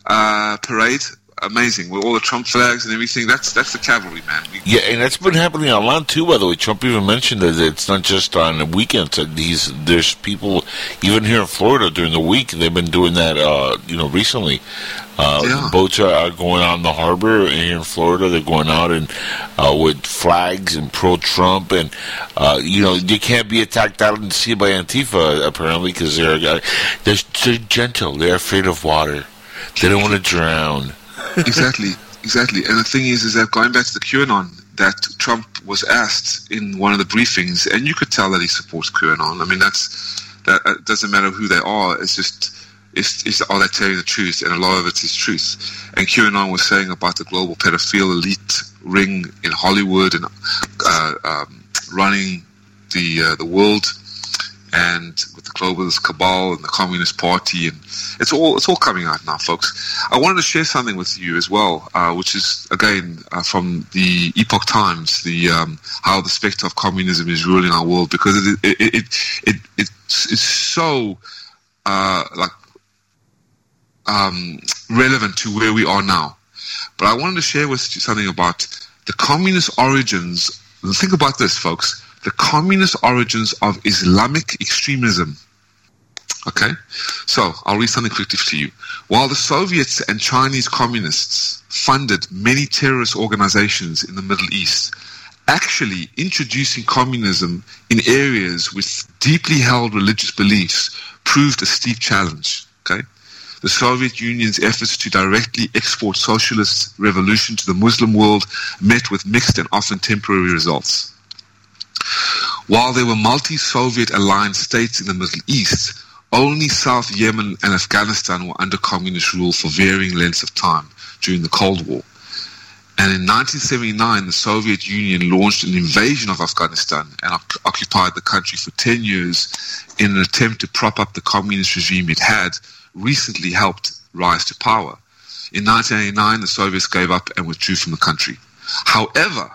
uh, parade? Amazing, with all the Trump flags and everything. That's that's the cavalry, man. We- Yeah, and that's been happening a lot too. By the way, Trump even mentioned that it's not just on the weekends. These there's people even here in Florida during the week. They've been doing that. Uh, you know, recently, uh, Yeah. boats are, are going out in the harbor here in Florida. They're going out and uh, with flags and pro Trump, and uh, you know you can't be attacked out in the sea by Antifa apparently because they're uh, they're, they're gentle. They're afraid of water. They don't want to drown. (laughs) exactly, exactly. And the thing is, is that going back to the QAnon, that Trump was asked in one of the briefings, and you could tell that he supports QAnon. I mean, that's that it doesn't matter who they are. It's just. It's, it's, are they telling the truth? And a lot of it is truth. And QAnon was saying about the global pedophile elite ring in Hollywood and uh, um, running the uh, the world, and with the globalist cabal and the Communist Party, and it's all it's all coming out now, folks. I wanted to share something with you as well, uh, which is again uh, from the Epoch Times, the um, how the specter of communism is ruling our world, because it it it, it, it it's, so uh, like um, relevant to where we are now. But I wanted to share with you something about the communist origins. Think about this, folks. The communist origins of Islamic extremism. Okay? So, I'll read something quickly to you. While the Soviets and Chinese communists funded many terrorist organizations in the Middle East, actually introducing communism in areas with deeply held religious beliefs proved a steep challenge. Okay? the Soviet Union's efforts to directly export socialist revolution to the Muslim world met with mixed and often temporary results. While there were multi-Soviet aligned states in the Middle East, only South Yemen and Afghanistan were under communist rule for varying lengths of time during the Cold War. And in 1979, the Soviet Union launched an invasion of Afghanistan and oc- occupied the country for 10 years in an attempt to prop up the communist regime it had recently helped rise to power. In 1989, the Soviets gave up and withdrew from the country. However,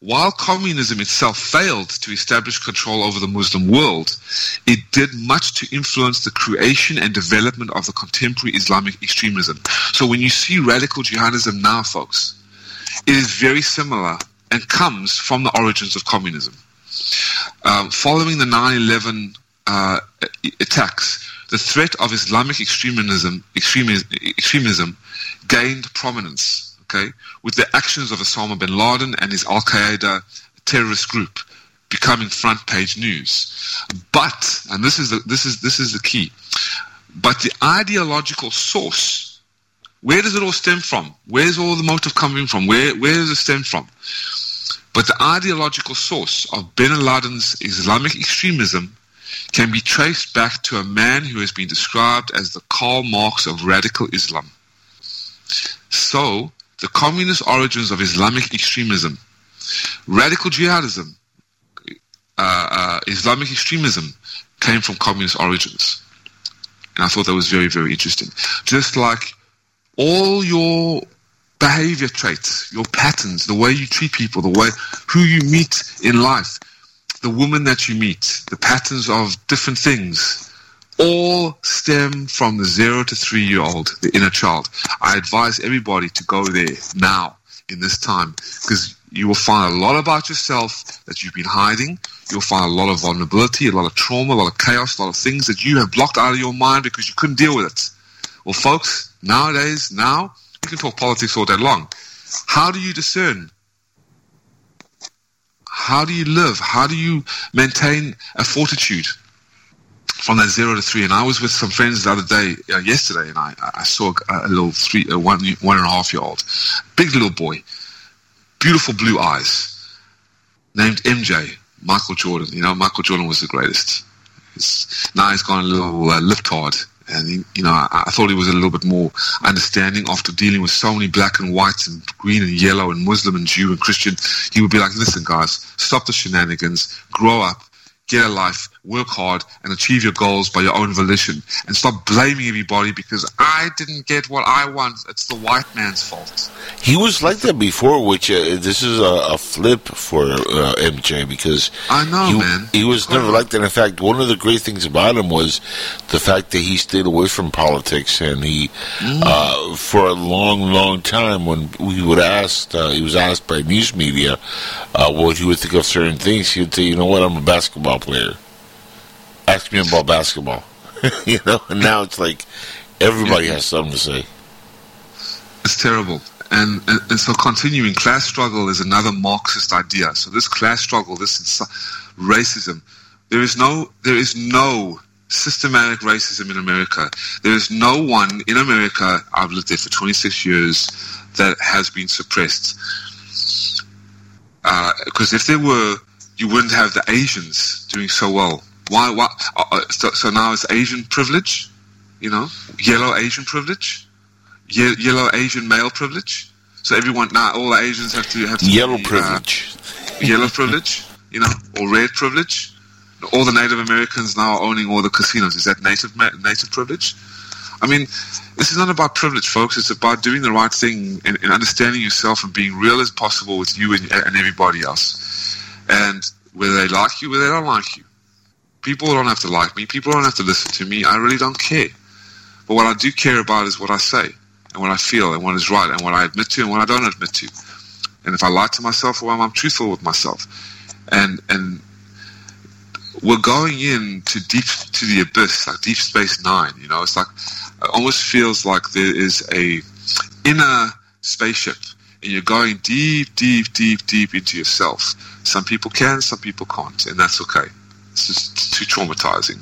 while communism itself failed to establish control over the Muslim world, it did much to influence the creation and development of the contemporary Islamic extremism. So when you see radical jihadism now, folks, it is very similar and comes from the origins of communism. Um, following the 9 11 uh, attacks, the threat of Islamic extremism, extremism, extremism gained prominence okay, with the actions of Osama bin Laden and his Al Qaeda terrorist group becoming front page news. But, and this is the, this is this is the key, but the ideological source, where does it all stem from? Where's all the motive coming from? Where where does it stem from? But the ideological source of bin Laden's Islamic extremism can be traced back to a man who has been described as the Karl Marx of radical Islam. So, the communist origins of Islamic extremism, radical jihadism, uh, uh, Islamic extremism came from communist origins. And I thought that was very, very interesting. Just like all your behavior traits, your patterns, the way you treat people, the way who you meet in life, the woman that you meet, the patterns of different things, all stem from the zero to three year old, the inner child. I advise everybody to go there now in this time because you will find a lot about yourself that you've been hiding. You'll find a lot of vulnerability, a lot of trauma, a lot of chaos, a lot of things that you have blocked out of your mind because you couldn't deal with it. Well, folks, nowadays, now, you can talk politics all day long. How do you discern? How do you live? How do you maintain a fortitude? From that zero to three. And I was with some friends the other day, uh, yesterday, and I, I saw a, a little three, uh, one, one and a half year old, big little boy, beautiful blue eyes, named MJ, Michael Jordan. You know, Michael Jordan was the greatest. It's, now he's gone a little uh, liftard. And, you know, I, I thought he was a little bit more understanding after dealing with so many black and whites and green and yellow and Muslim and Jew and Christian. He would be like, listen, guys, stop the shenanigans, grow up, get a life, work hard, and achieve your goals by your own volition. And stop blaming everybody because I didn't get what I want. It's the white man's fault. He was like that before, which uh, this is a, a flip for uh, MJ because I know, he, man. he was never like that. In fact, one of the great things about him was the fact that he stayed away from politics, and he, Mm. uh, for a long, long time, when we would ask, uh, he was asked by news media uh, what he would think of certain things, he would say, "You know what? I'm a basketball player. Ask me about basketball." (laughs) you know, and now it's like everybody has something to say. It's terrible. And, and, and so continuing, class struggle is another Marxist idea. So this class struggle, this racism, there is no, there is no systematic racism in America. There is no one in America, I've lived there for 26 years, that has been suppressed. Uh, because if there were, you wouldn't have the Asians doing so well. Why? why uh, uh, so, so now it's Asian privilege, you know, yellow Asian privilege ye- yellow Asian male privilege. So everyone now, all the Asians have to have to Yellow be, uh, privilege. yellow privilege, you know, or red privilege. All the Native Americans now are owning all the casinos. Is that native native privilege? I mean, this is not about privilege, folks. It's about doing the right thing and, and understanding yourself and being real as possible with you and, and everybody else. And whether they like you, whether they don't like you. People don't have to like me. People don't have to listen to me. I really don't care. But what I do care about is what I say and what I feel and what is right and what I admit to and what I don't admit to. And if I lie to myself, well, I'm truthful with myself. And and we're going in to deep to the abyss, like Deep Space Nine. You know, it's like it almost feels like there is a inner spaceship, and you're going deep, deep, deep, deep into yourself. Some people can, some people can't, and that's okay. It's just too traumatizing.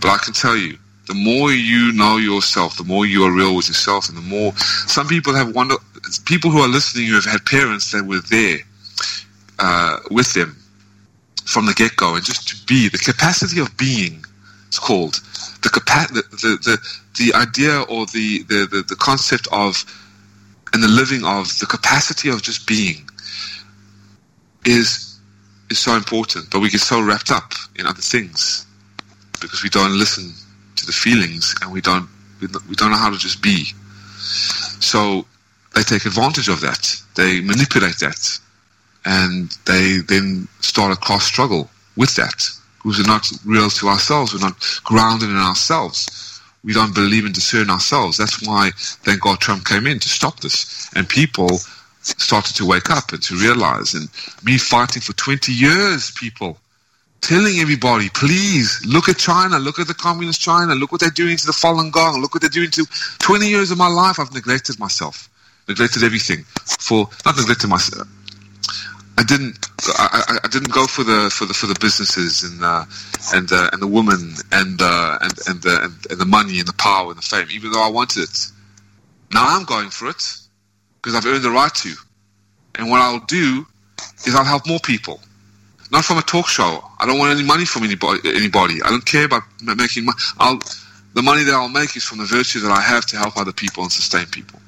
But I can tell you, the more you know yourself, the more you are real with yourself, and the more some people have wonder people who are listening who have had parents that were there uh, with them from the get go, and just to be the capacity of being. It's called the capa- the, the, the the idea or the, the, the, the concept of and the living of the capacity of just being is is so important, but we get so wrapped up in other things because we don't listen to the feelings and we don't we don't- know how to just be. So they take advantage of that. They manipulate that, and they then start a class struggle with that. Because we're not real to ourselves. We're not grounded in ourselves. We don't believe and discern ourselves. That's why, thank God, Trump came in to stop this. And people started to wake up and to realize. And me fighting for 20 years, people, telling everybody, please look at China, look at the communist China, look what they're doing to the Falun Gong, look what they're doing to 20 years of my life. I've neglected myself, neglected everything for not neglected myself. I didn't. I, I, didn't go for the for the for the businesses and uh, and uh, and the woman and uh, and and the and, and the money and the power and the fame, even though I wanted it. Now I'm going for it because I've earned the right to. And what I'll do is I'll help more people not from a talk show. I don't want any money from anybody. Anybody. I don't care about making money. I'll, the money that I'll make is from the virtue that I have to help other people and sustain people.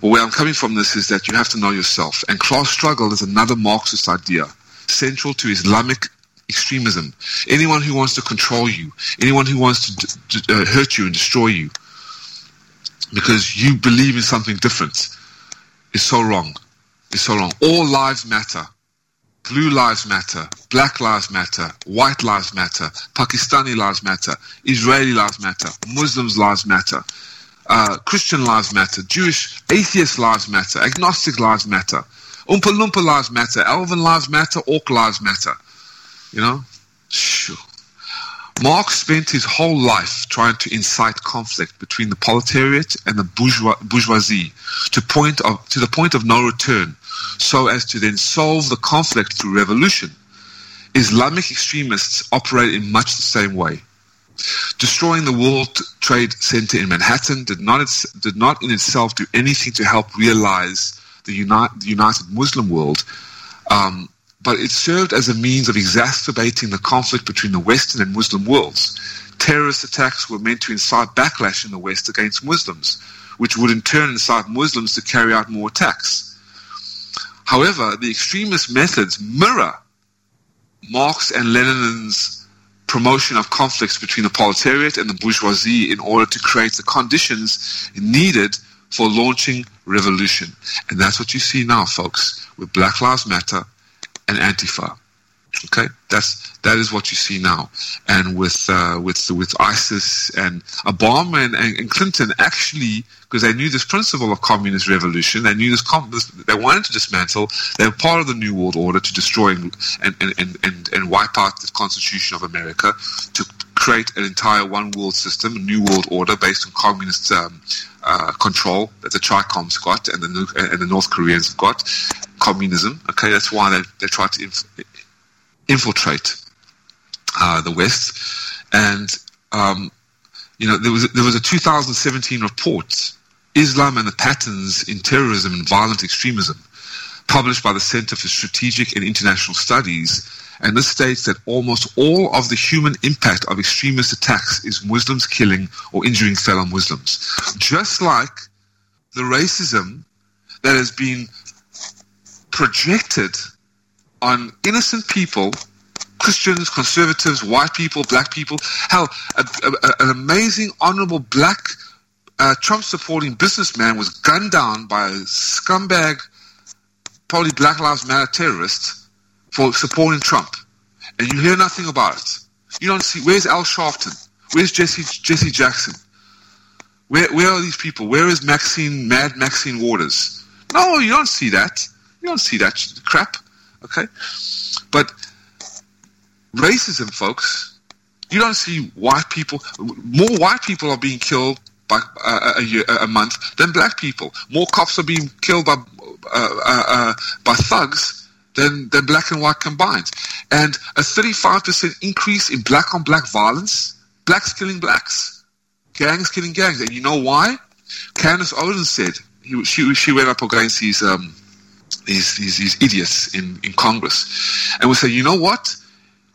But where I'm coming from this is that you have to know yourself. And class struggle is another Marxist idea, central to Islamic extremism. Anyone who wants to control you, anyone who wants to d- d- uh, hurt you and destroy you, because you believe in something different, is so wrong. Is so wrong. All lives matter. Blue lives matter, black lives matter, white lives matter, Pakistani lives matter, Israeli lives matter, Muslims lives matter, uh, Christian lives matter, Jewish, atheist lives matter, agnostic lives matter, Oompa Loompa lives matter, Elven lives matter, Orc lives matter. You know? Shoo. Marx spent his whole life trying to incite conflict between the proletariat and the bourgeois, bourgeoisie to, point of, to the point of no return, so as to then solve the conflict through revolution. Islamic extremists operate in much the same way. Destroying the World Trade Center in Manhattan did not, did not in itself do anything to help realize the, uni- the united Muslim world, um, but it served as a means of exacerbating the conflict between the Western and Muslim worlds. Terrorist attacks were meant to incite backlash in the West against Muslims, which would in turn incite Muslims to carry out more attacks. However, the extremist methods mirror Marx and Lenin's promotion of conflicts between the proletariat and the bourgeoisie in order to create the conditions needed for launching revolution. And that's what you see now, folks, with Black Lives Matter and Antifa. Okay, that's that is what you see now, and with uh, with with ISIS and Obama and, and, and Clinton actually because they knew this principle of communist revolution, they knew this, this, they wanted to dismantle. They were part of the New World Order to destroy and and, and, and, and wipe out the Constitution of America to create an entire one world system, a New World Order based on communist um, uh, control that the ChiComs got and the and the North Koreans have got communism. Okay, that's why they they tried to inf- infiltrate uh, the West, and um, you know there was there was a 2017 report, Islam and the Patterns in Terrorism and Violent Extremism, published by the Center for Strategic and International Studies, and this states that almost all of the human impact of extremist attacks is Muslims killing or injuring fellow Muslims, just like the racism that has been projected on innocent people, Christians, conservatives, white people, black people. Hell, a, a, an amazing, honorable black uh, Trump supporting businessman was gunned down by a scumbag, probably Black Lives Matter terrorist for supporting Trump. And you hear nothing about it. You don't see, where's Al Sharpton? Where's Jesse, Jesse Jackson? Where, where are these people? Where is Maxine, Mad Maxine Waters? No, you don't see that. You don't see that crap. Okay? But racism, folks, you don't see white people, more white people are being killed by uh, a, year, a month than black people. More cops are being killed by, uh, uh, uh, by thugs than, than black and white combined. And a 35% increase in black on black violence, blacks killing blacks, gangs killing gangs. And you know why? Candace Owens said, he, she, she went up against these um, these, these, these idiots in, in Congress. And we say, you know what?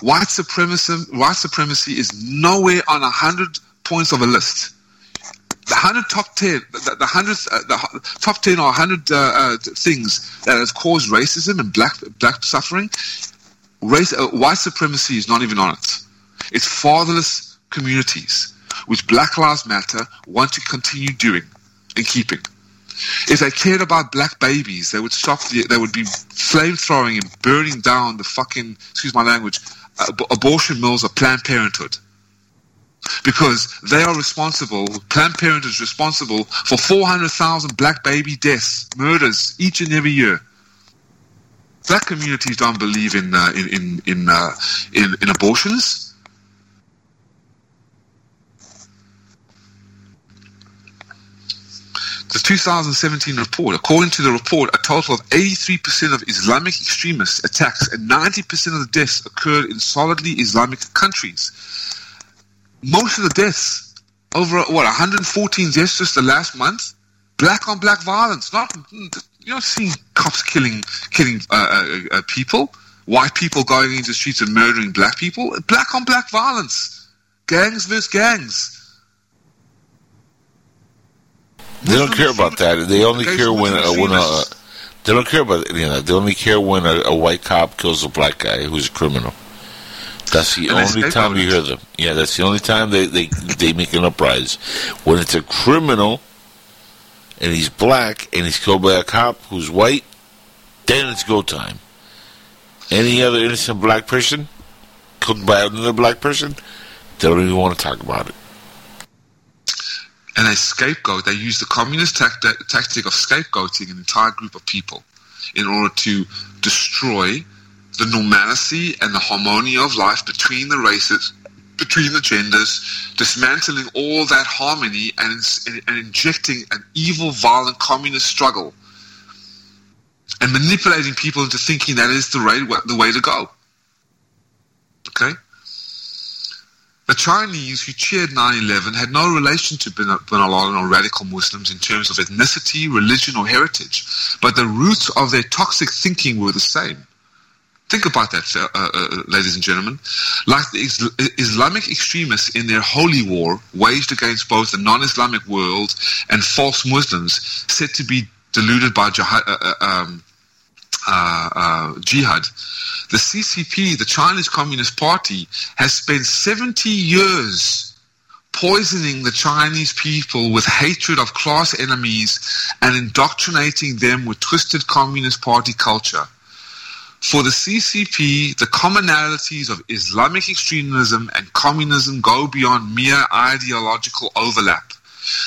White supremacy, white supremacy is nowhere on a hundred points of a list. The hundred top ten, the, the uh, the top ten or hundred uh, uh, things that has caused racism and black black suffering, race, uh, white supremacy is not even on it. It's fatherless communities, which Black Lives Matter want to continue doing and keeping. If they cared about black babies, they would stop. The, they would be flame throwing and burning down the fucking excuse my language ab- abortion mills of Planned Parenthood because they are responsible. Planned Parenthood is responsible for 400,000 black baby deaths, murders each and every year. Black communities don't believe in uh, in in in, uh, in in abortions. The 2017 report, according to the report, a total of 83% of Islamic extremist attacks and 90% of the deaths occurred in solidly Islamic countries. Most of the deaths, over what 114 deaths just the last month, black on black violence. Not you're not seeing cops killing killing uh, uh, uh, people, white people going into the streets and murdering black people. Black on black violence, gangs versus gangs. They don't care about that. They only care when uh, when uh, they don't care about any of that. They only care when a, a white cop kills a black guy who's a criminal. That's the And only time you hear them. Yeah, that's the only time they, they, they make an uprising. When it's a criminal and he's black and he's killed by a cop who's white, then it's go time. Any other innocent black person killed by another black person, they don't even want to talk about it. And they scapegoat. They use the communist tact- tactic of scapegoating an entire group of people in order to destroy the normalcy and the harmony of life between the races, between the genders, dismantling all that harmony and, and, and injecting an evil, violent communist struggle and manipulating people into thinking that is the, right, the way to go. Okay? The Chinese who cheered 9 11 had no relation to Bin Bin Laden or radical Muslims in terms of ethnicity, religion, or heritage, but the roots of their toxic thinking were the same. Think about that, uh, uh, ladies and gentlemen. Like the Is- Islamic extremists in their holy war waged against both the non Islamic world and false Muslims said to be deluded by jihad, uh, uh, um, uh, uh, jihad, the CCP, the Chinese Communist Party, has spent 70 years poisoning the Chinese people with hatred of class enemies and indoctrinating them with twisted Communist Party culture. For the CCP, the commonalities of Islamic extremism and communism go beyond mere ideological overlap.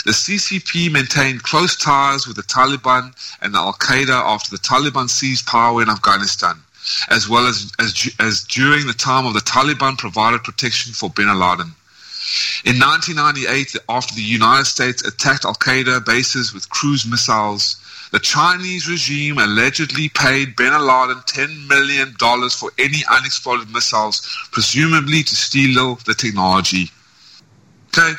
The CCP maintained close ties with the Taliban and Al Qaeda after the Taliban seized power in Afghanistan, as well as, as, as during the time of the Taliban provided protection for bin Laden. In 1998, after the United States attacked Al Qaeda bases with cruise missiles, the Chinese regime allegedly paid bin Laden $10 million for any unexploded missiles, presumably to steal the technology. Okay?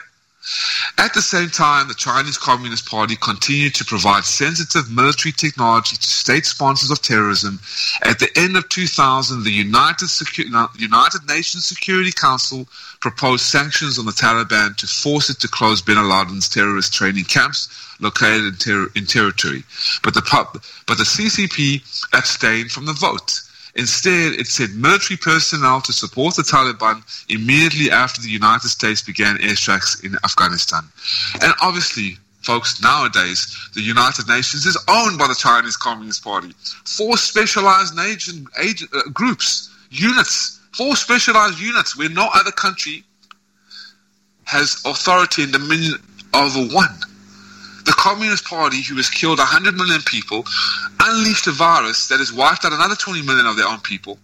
At the same time, the Chinese Communist Party continued to provide sensitive military technology to state sponsors of terrorism. At the end of 2000, the United, Secu- United Nations Security Council proposed sanctions on the Taliban to force it to close bin Laden's terrorist training camps located in, ter- in territory. But the, pub- but the CCP abstained from the vote. Instead, it sent military personnel to support the Taliban immediately after the United States began airstrikes in Afghanistan. And obviously, folks, nowadays, the United Nations is owned by the Chinese Communist Party. Four specialized agent, uh, groups, units, four specialized units where no other country has authority and dominion over one. The Communist Party, who has killed 100 million people, unleashed a virus that has wiped out another 20 million of their own people,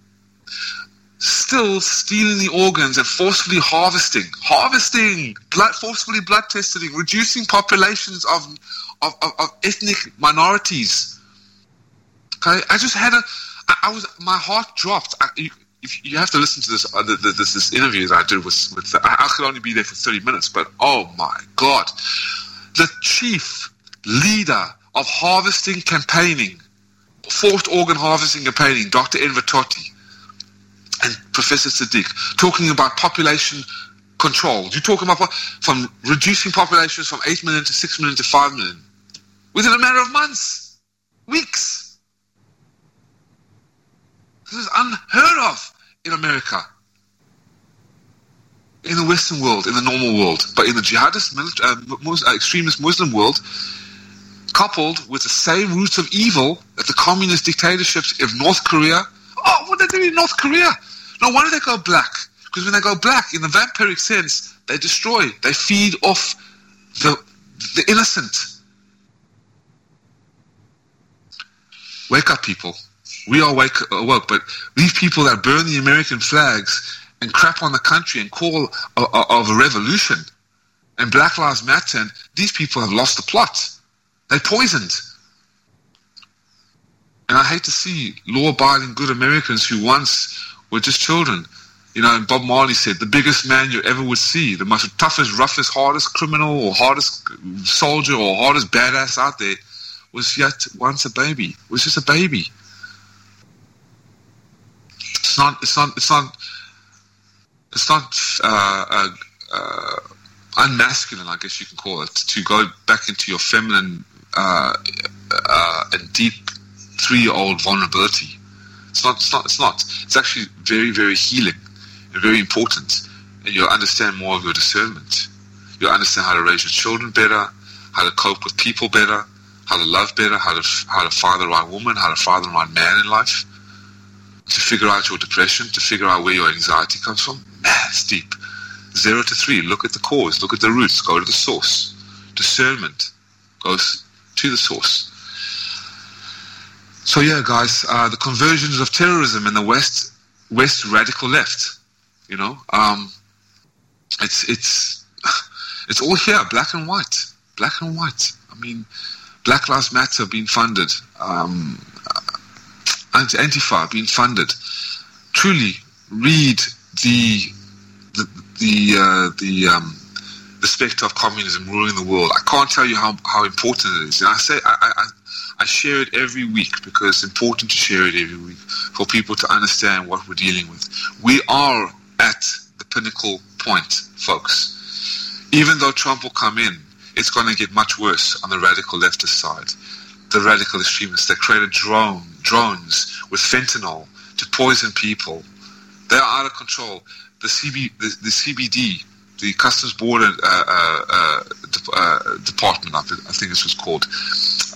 still stealing the organs and forcefully harvesting, harvesting, blood, forcefully blood testing, reducing populations of, of, of, of ethnic minorities. Okay, I just had a, I, I was, my heart dropped. I, you, if you have to listen to this, uh, this, this interview that I did with, with I, I could only be there for 30 minutes, but oh my God the chief leader of harvesting campaigning, forced organ harvesting campaigning, Dr. Enver Tohti and Professor Sadiq, talking about population control. You're talking about from reducing populations from 8 million to 6 million to 5 million within a matter of months, weeks. This is unheard of in America in the Western world, in the normal world, but in the jihadist, uh, uh, extremist Muslim world, coupled with the same roots of evil that the communist dictatorships of North Korea. Oh, what are they doing in North Korea? No wonder they go black. Because when they go black, in the vampiric sense, they destroy, they feed off the, the innocent. Wake up, people. We are wake, awoke, but these people that burn the American flags and crap on the country and call a, a, of a revolution and Black Lives Matter, and these people have lost the plot. They poisoned. And I hate to see law-abiding good Americans who once were just children. You know, and Bob Marley said, the biggest man you ever would see, the most toughest, roughest, hardest criminal or hardest soldier or hardest badass out there was yet once a baby. Was just a baby. It's not, it's not, it's not, it's not uh, uh, unmasculine, I guess you can call it, to go back into your feminine uh, uh, and deep three-year-old vulnerability. It's not. It's not. It's not. It's actually very, very healing and very important, and you'll understand more of your discernment. You'll understand how to raise your children better, how to cope with people better, how to love better, how to how to father the right woman, how to father the right man in life, to figure out your depression, to figure out where your anxiety comes from. (clears throat) It's deep. Zero to three. Look at the cause. Look at the roots. Go to the source. Discernment goes to the source. So yeah, guys, uh, the conversions of terrorism in the West, West radical left. You know, um, it's it's (sighs) it's all here, black and white, black and white. I mean, Black Lives Matter being funded, um, Antifa being funded. Truly, read the the the uh, the um, the specter of communism ruling the world. I can't tell you how, how important it is. And I say I, I, I share it every week because it's important to share it every week for people to understand what we're dealing with. We are at the pinnacle point, folks. Even though Trump will come in, it's going to get much worse on the radical leftist side. The radical extremists. that created drone drones with fentanyl to poison people. They are out of control. The CB the, the CBD, the Customs Border uh, uh, uh, uh, Department, I think this was called,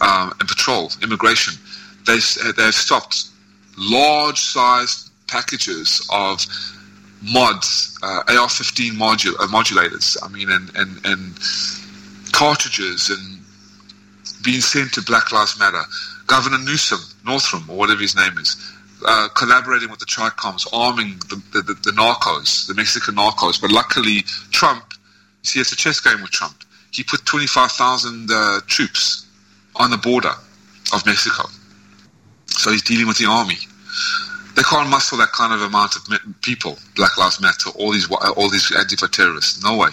um, and Patrol, Immigration. They they've stopped large-sized packages of mods, uh, AR-15 modul- uh, modulators. I mean, and, and and cartridges and being sent to Black Lives Matter. Governor Newsom, Northam, or whatever his name is, uh, collaborating with the ChiComs, arming the, the, the, the narcos, the Mexican narcos. But luckily, Trump, you see, it's a chess game with Trump. He put 25,000 uh, troops on the border of Mexico. So he's dealing with the army. They can't muscle that kind of amount of people, Black Lives Matter, all these all these Antifa terrorists. No way.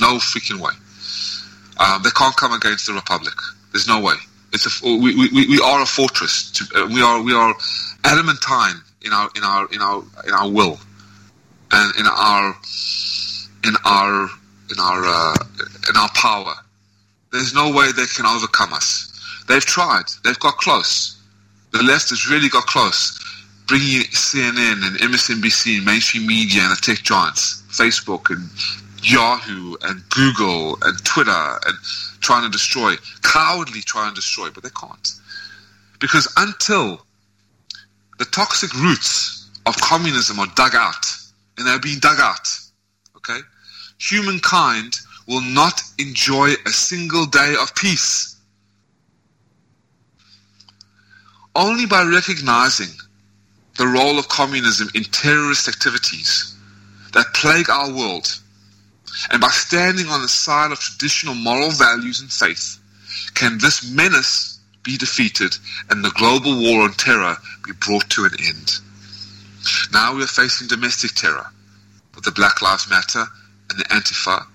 No freaking way. Um, they can't come against the Republic. There's no way. It's a, we, we, we are a fortress. To, uh, we are we are adamantine in our in our in our in our will, and in our in our in our uh, in our power. There's no way they can overcome us. They've tried. They've got close. The left has really got close, bringing CNN and MSNBC and mainstream media and the tech giants, Facebook and Yahoo and Google and Twitter and trying to destroy, cowardly trying to destroy, but they can't. Because until the toxic roots of communism are dug out, and they're being dug out, okay, humankind will not enjoy a single day of peace. Only by recognizing the role of communism in terrorist activities that plague our world and by standing on the side of traditional moral values and faith, can this menace be defeated and the global war on terror be brought to an end. Now we are facing domestic terror with the Black Lives Matter and the Antifa.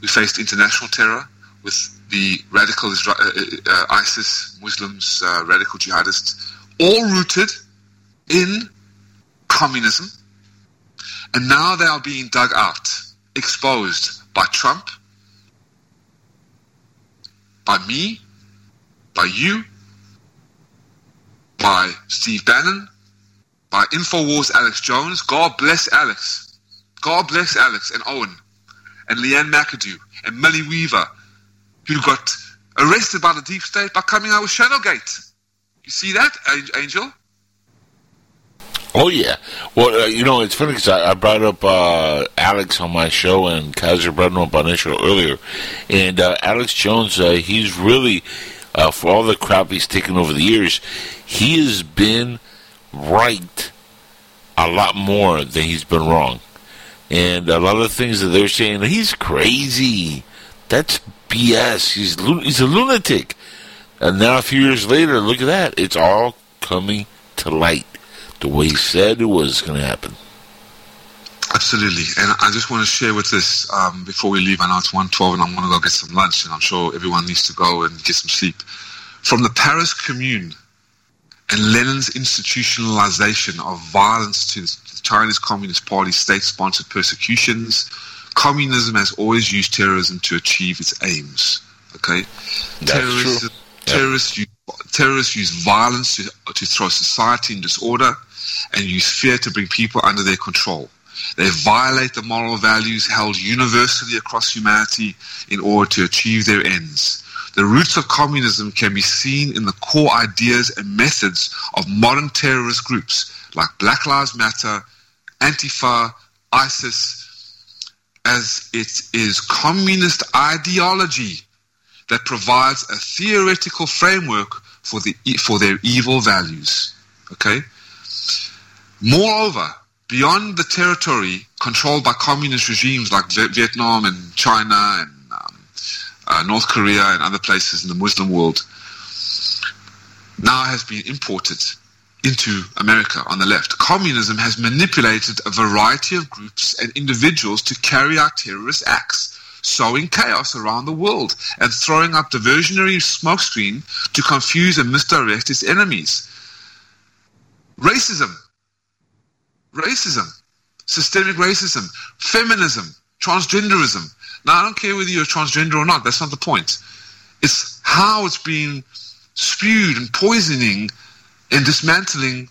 We faced international terror with the radical Isra- uh, uh, ISIS, Muslims, uh, radical jihadists, all rooted in communism and now they are being dug out, exposed by Trump, by me, by you, by Steve Bannon, by InfoWars Alex Jones. God bless Alex. God bless Alex and Owen and Leanne McAdoo and Millie Weaver, who got arrested by the deep state by coming out with Shadowgate. You see that, Angel? Oh yeah. Well, uh, you know, it's funny because I, I brought up uh, Alex on my show and Kaiser up on his show earlier, and uh, Alex Jones, uh, he's really uh, for all the crap he's taken over the years, he has been right a lot more than he's been wrong, and a lot of the things that they're saying, he's crazy. That's BS. He's he's a lunatic. And now a few years later, look at that. It's all coming to light the way he said it was going to happen. Absolutely, and I just want to share with this um, before we leave. I know it's one twelve, and I'm going to go get some lunch, and I'm sure everyone needs to go and get some sleep. From the Paris Commune and Lenin's institutionalization of violence to the Chinese Communist Party state-sponsored persecutions, communism has always used terrorism to achieve its aims. Okay, That's terrorists, true. terrorists, use, terrorists use violence to, to throw society in disorder and use fear to bring people under their control. They violate the moral values held universally across humanity in order to achieve their ends. The roots of communism can be seen in the core ideas and methods of modern terrorist groups like Black Lives Matter, Antifa, ISIS, as it is communist ideology that provides a theoretical framework for the for their evil values. Okay. Moreover, beyond the territory controlled by communist regimes like Vietnam and China and um, uh, North Korea and other places in the Muslim world, now has been imported into America on the left. Communism has manipulated a variety of groups and individuals to carry out terrorist acts, sowing chaos around the world and throwing up diversionary smokescreen to confuse and misdirect its enemies. Racism, racism, systemic racism, feminism, transgenderism. Now, I don't care whether you're transgender or not, that's not the point. It's how it's being spewed and poisoning and dismantling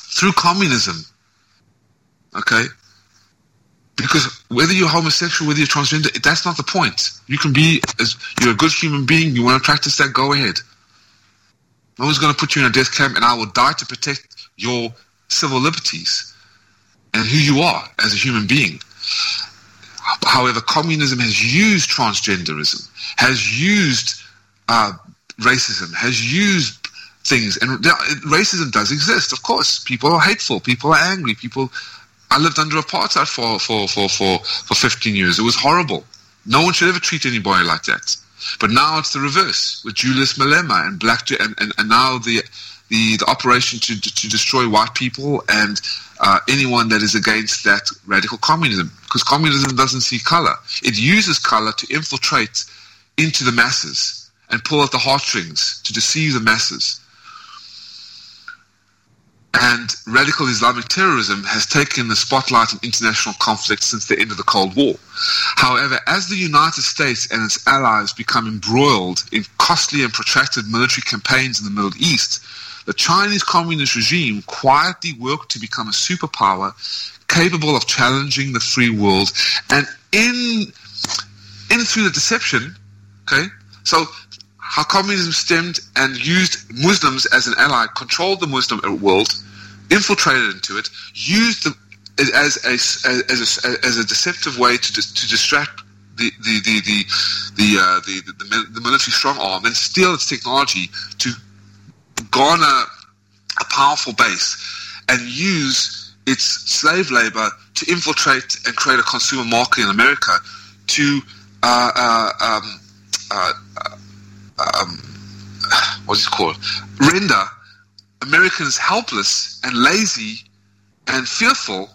through communism. Okay? Because whether you're homosexual, whether you're transgender, that's not the point. You can be, as you're a good human being, you want to practice that, go ahead. No one's going to put you in a death camp, and I will die to protect your civil liberties and who you are as a human being. However, communism has used transgenderism, has used uh, racism, has used things, and racism does exist. Of course, people are hateful, people are angry, people. I lived under apartheid for for for for for 15 years. It was horrible. No one should ever treat anybody like that. But now it's the reverse with Julius Malema and Black and, and, and now the the, the operation to, to destroy white people and uh, anyone that is against that radical communism. Because communism doesn't see color. It uses color to infiltrate into the masses and pull at the heartstrings to deceive the masses. And radical Islamic terrorism has taken the spotlight on international conflict since the end of the Cold War. However, as the United States and its allies become embroiled in costly and protracted military campaigns in the Middle East, the Chinese Communist regime quietly worked to become a superpower capable of challenging the free world. And in, in through the deception, okay, so how communism stemmed and used Muslims as an ally, controlled the Muslim world, infiltrated into it, used them as a, as a, as a deceptive way to, to distract the the the the the, uh, the, the, the military strong arm and steal its technology to garner a powerful base and use its slave labor to infiltrate and create a consumer market in America to uh, uh, um, uh, um, what's it called? Render Americans helpless and lazy and fearful,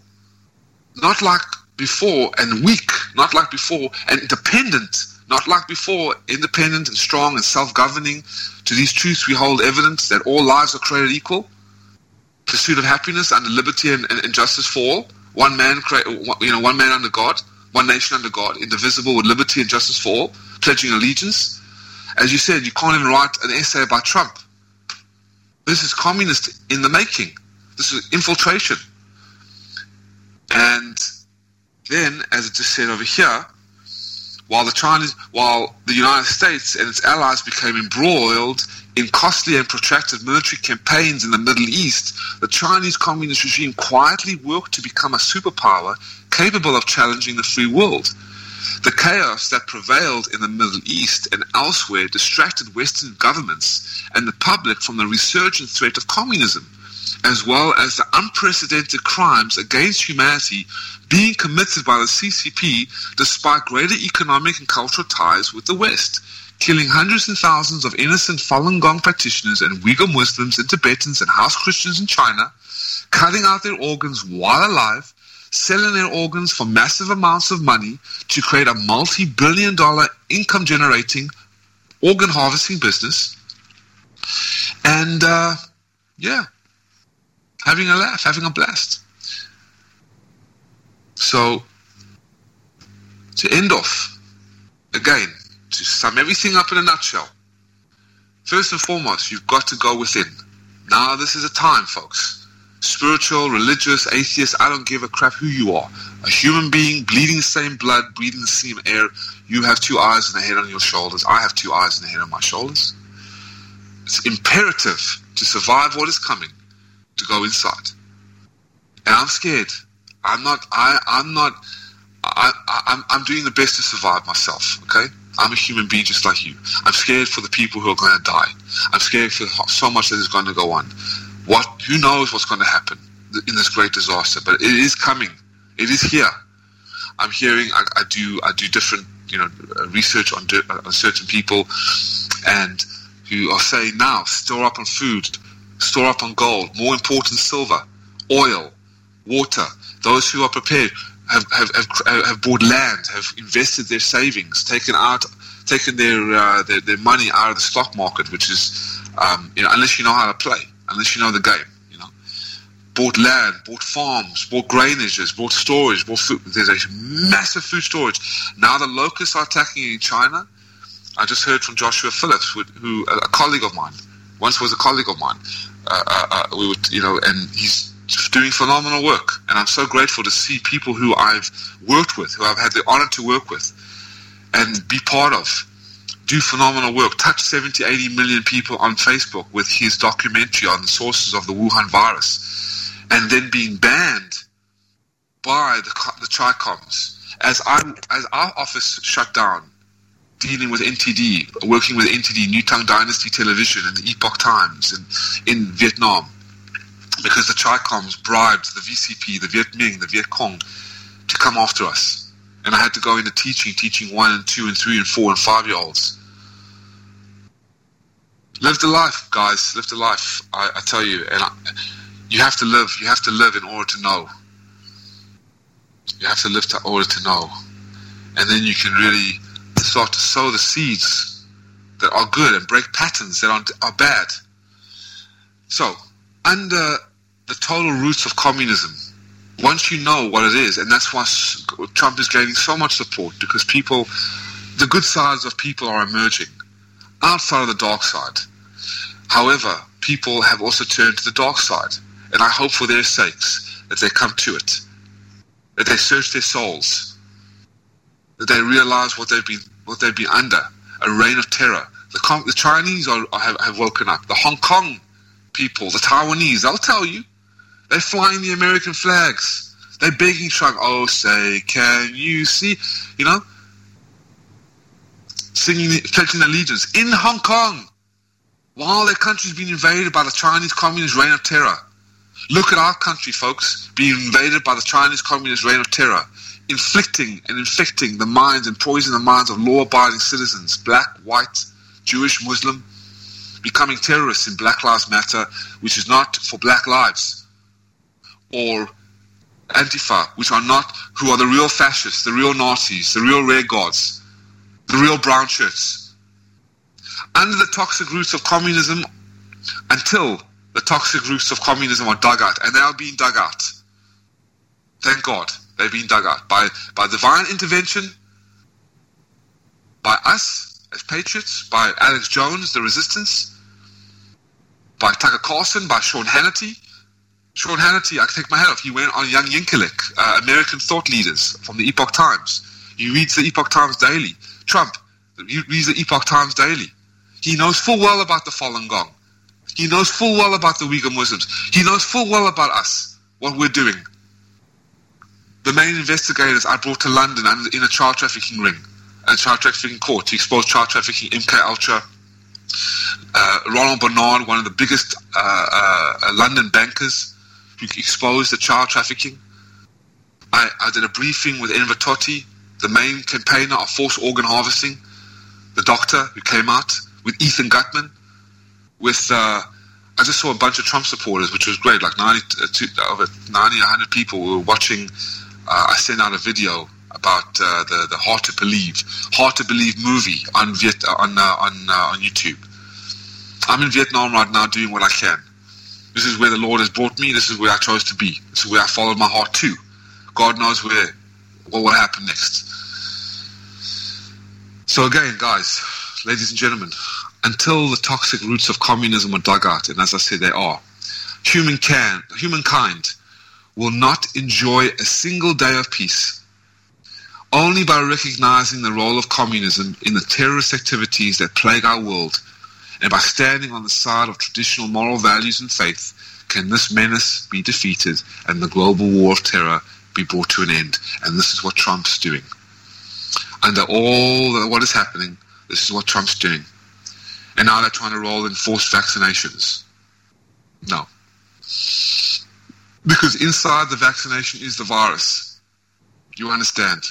not like before, and weak, not like before, and dependent, not like before, independent and strong and self governing. To these truths we hold evidence that all lives are created equal, pursuit of happiness under liberty and, and, and justice for all, one man, you know, one man under God, one nation under God, indivisible with liberty and justice for all, pledging allegiance. As you said, you can't even write an essay about Trump this is communist in the making. This is infiltration. And then, as it just said over here, while the Chinese, while the United States and its allies became embroiled in costly and protracted military campaigns in the Middle East, the Chinese Communist regime quietly worked to become a superpower capable of challenging the free world. The chaos that prevailed in the Middle East and elsewhere distracted Western governments and the public from the resurgent threat of communism, as well as the unprecedented crimes against humanity being committed by the CCP despite greater economic and cultural ties with the West, killing hundreds and thousands of innocent Falun Gong practitioners and Uyghur Muslims and Tibetans and house Christians in China, cutting out their organs while alive, selling their organs for massive amounts of money to create a multi billion dollar income generating organ harvesting business. And uh, yeah, having a laugh, having a blast. So, to end off, again, to sum everything up in a nutshell, first and foremost, you've got to go within. Now, this is a time, folks spiritual, religious, atheist, I don't give a crap who you are. A human being, bleeding the same blood, breathing the same air. You have two eyes and a head on your shoulders. I have two eyes and a head on my shoulders. It's imperative to survive what is coming to go inside. And I'm scared. I'm not, I, I'm not, I, I, I'm, doing the best to survive myself, okay? I'm a human being just like you. I'm scared for the people who are going to die. I'm scared for so much that is going to go on. What who knows what's going to happen in this great disaster? But it is coming. It is here. I'm hearing. I, I do. I do different, you know, uh, research on, on certain people, and who are saying now, store up on food, store up on gold. More important, silver, oil, water. Those who are prepared have have have, have bought land, have invested their savings, taken out, taken their uh, their, their money out of the stock market, which is, um, you know, unless you know how to play unless you know the game. You know, bought land, bought farms, bought grainages, bought storage, bought food. There's a massive food storage. Now the locusts are attacking in China. I just heard from Joshua Phillips, who, who a colleague of mine, once was a colleague of mine. Uh, uh, we would, you know, and he's doing phenomenal work. And I'm so grateful to see people who I've worked with, who I've had the honor to work with, and be part of, do phenomenal work. Touch 70, 80 million people on Facebook with his documentary on the sources of the Wuhan virus, and then being banned by the, the ChiComs. As, I'm, as our office shut down, dealing with NTD, working with NTD, New Tang Dynasty Television, and the Epoch Times in, in Vietnam, because the ChiComs bribed the VCP, the Viet Minh, the Viet Cong to come after us. And I had to go into teaching, teaching one and two and three and four and five year olds. Live the life, guys. Live the life. I, I tell you, and I, you have to live. You have to live in order to know. You have to live in order to know, and then you can really start to sow the seeds that are good and break patterns that are, are bad. So, under the total roots of communism, once you know what it is, and that's why Trump is gaining so much support because people, the good sides of people are emerging outside of the dark side. However, people have also turned to the dark side, and I hope for their sakes that they come to it, that they search their souls, that they realize what they've been what they've been under a reign of terror. The, the Chinese are, have, have woken up. The Hong Kong people, the Taiwanese, they'll tell you. They're flying the American flags. They're begging Trump, oh, say, can you see? You know? Singing, pledging allegiance in Hong Kong while their country's been invaded by the Chinese Communist reign of terror. Look at our country, folks, being invaded by the Chinese Communist reign of terror, inflicting and infecting the minds and poisoning the minds of law abiding citizens, black, white, Jewish, Muslim, becoming terrorists in Black Lives Matter, which is not for black lives, or Antifa, which are not, who are the real fascists, the real Nazis, the real red guards, the real brown shirts. Under the toxic roots of communism, until the toxic roots of communism are dug out, and they are being dug out. Thank God they've been dug out by, by divine intervention, by us as patriots, by Alex Jones, the resistance, by Tucker Carlson, by Sean Hannity. Sean Hannity, I take my hat off. He went on Jan Jekielek, uh, American thought leaders from the Epoch Times. He reads the Epoch Times daily. Trump he reads the Epoch Times daily. He knows full well about the Falun Gong. He knows full well about the Uyghur Muslims. He knows full well about us, what we're doing. The main investigators I brought to London under- in a child trafficking ring, a child trafficking court to expose child trafficking, MK Ultra. Uh, Ronald Bernard, one of the biggest uh, uh, London bankers, who exposed the child trafficking. I, I did a briefing with Enver Tohti, the main campaigner of forced organ harvesting, the doctor who came out, with Ethan Gutmann, with uh, I just saw a bunch of Trump supporters, which was great. Like 90, uh, over 90, 100 people were watching. Uh, I sent out a video about uh, the the Hard to Believe, Hard to Believe movie on Viet on uh, on uh, on YouTube. I'm in Vietnam right now, doing what I can. This is where the Lord has brought me. This is where I chose to be. This is where I followed my heart to. God knows where what will happen next. So again, guys, ladies and gentlemen, until the toxic roots of communism are dug out, and as I said, they are, human can, humankind will not enjoy a single day of peace. Only by recognizing the role of communism in the terrorist activities that plague our world, and by standing on the side of traditional moral values and faith, can this menace be defeated and the global war of terror be brought to an end. And this is what Trump's doing. Under all what is happening, this is what Trump's doing. And now they're trying to roll in forced vaccinations. No. Because inside the vaccination is the virus. You understand?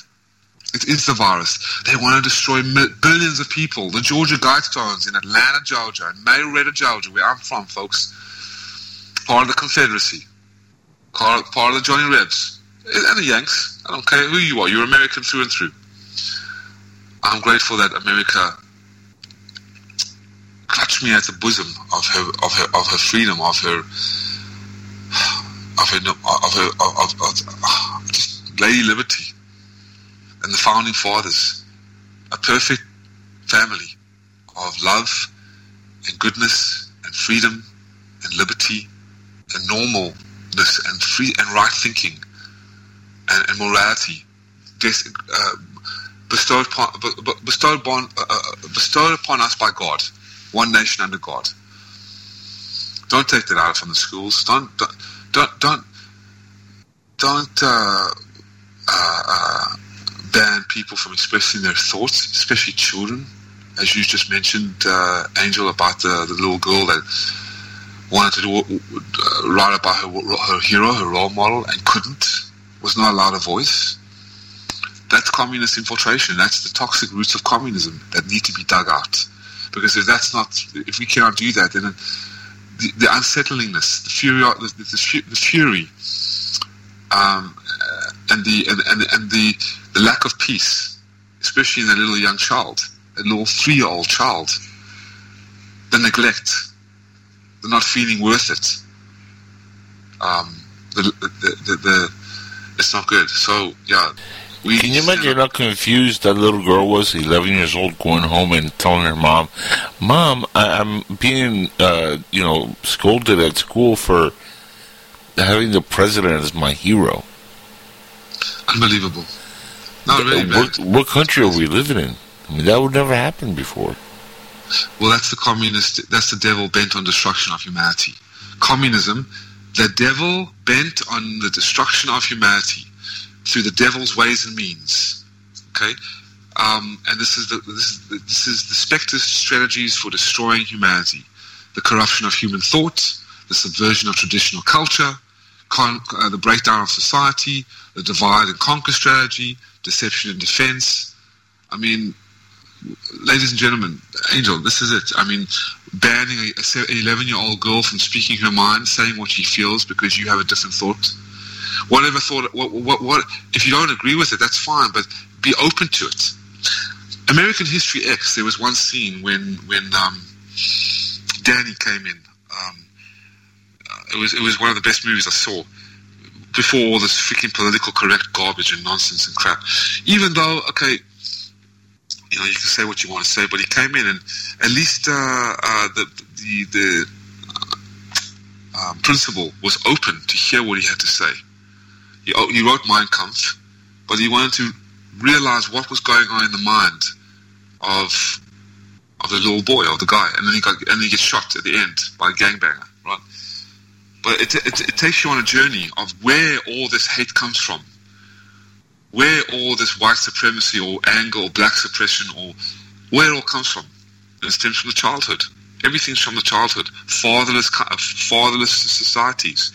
It is the virus. They want to destroy billions of people. The Georgia Guidestones in Atlanta, Georgia, and Marietta, Georgia, where I'm from, folks, part of the Confederacy, part part of the Johnny Rebs, and the Yanks. I don't care who you are. You're American through and through. I'm grateful that America clutched me at the bosom of her of her of her freedom, of her of her of her of, of, just Lady Liberty and the founding fathers. A perfect family of love and goodness and freedom and liberty and normalness and free and right thinking and, and morality des- uh, bestowed upon, bestowed upon uh, uh, bestowed upon us by God, one nation under God. Don't take that out from the schools. Don't don't don't don't, don't uh, uh, uh, ban people from expressing their thoughts, especially children, as you just mentioned, uh, Angel, about the, the little girl that wanted to do, uh, write about her, her hero, her role model, and couldn't, was not allowed a voice. That's communist infiltration. That's the toxic roots of communism that need to be dug out. Because if that's not, if we cannot do that, then the, the unsettlingness, the fury, the, the, the fury, um, uh, and the and, and, and the, the lack of peace, especially in a little young child, a little three-year-old child, the neglect, the not feeling worth it, um, the, the, the, the, it's not good. So yeah. Can you imagine how confused that little girl was, 11 years old, going home and telling her mom, Mom, I- I'm being, uh, you know, scolded at school for having the president as my hero. Unbelievable. Not really, what, what country are we living in? I mean, that would never happen before. Well, that's the communist, that's the devil bent on destruction of humanity. Communism, the devil bent on the destruction of humanity through the devil's ways and means. Okay? Um, and this is the this is the, this is the specter's strategies for destroying humanity: the corruption of human thought, the subversion of traditional culture, con- uh, the breakdown of society, the divide and conquer strategy, deception and defense. I mean, ladies and gentlemen, Angel, this is it. I mean, banning a, a 11 year old girl from speaking her mind, saying what she feels because you have a different thought. Whatever thought, what, what, what, if you don't agree with it, that's fine, but be open to it. American History X, there was one scene when, when um, Danny came in. Um, uh, it, was, it was one of the best movies I saw before all this freaking political correct garbage and nonsense and crap. Even though, okay, you know, you can say what you want to say, but he came in and at least uh, uh, the the the uh, um, principal was open to hear what he had to say. He, oh, he wrote Mein Kampf, but he wanted to realize what was going on in the mind of of the little boy or the guy, and then he got and he gets shot at the end by a gangbanger, right? But it, it, it takes you on a journey of where all this hate comes from where all this white supremacy or anger or black suppression or where it all comes from. It stems from the childhood. Everything's from the childhood. Fatherless, uh, fatherless societies.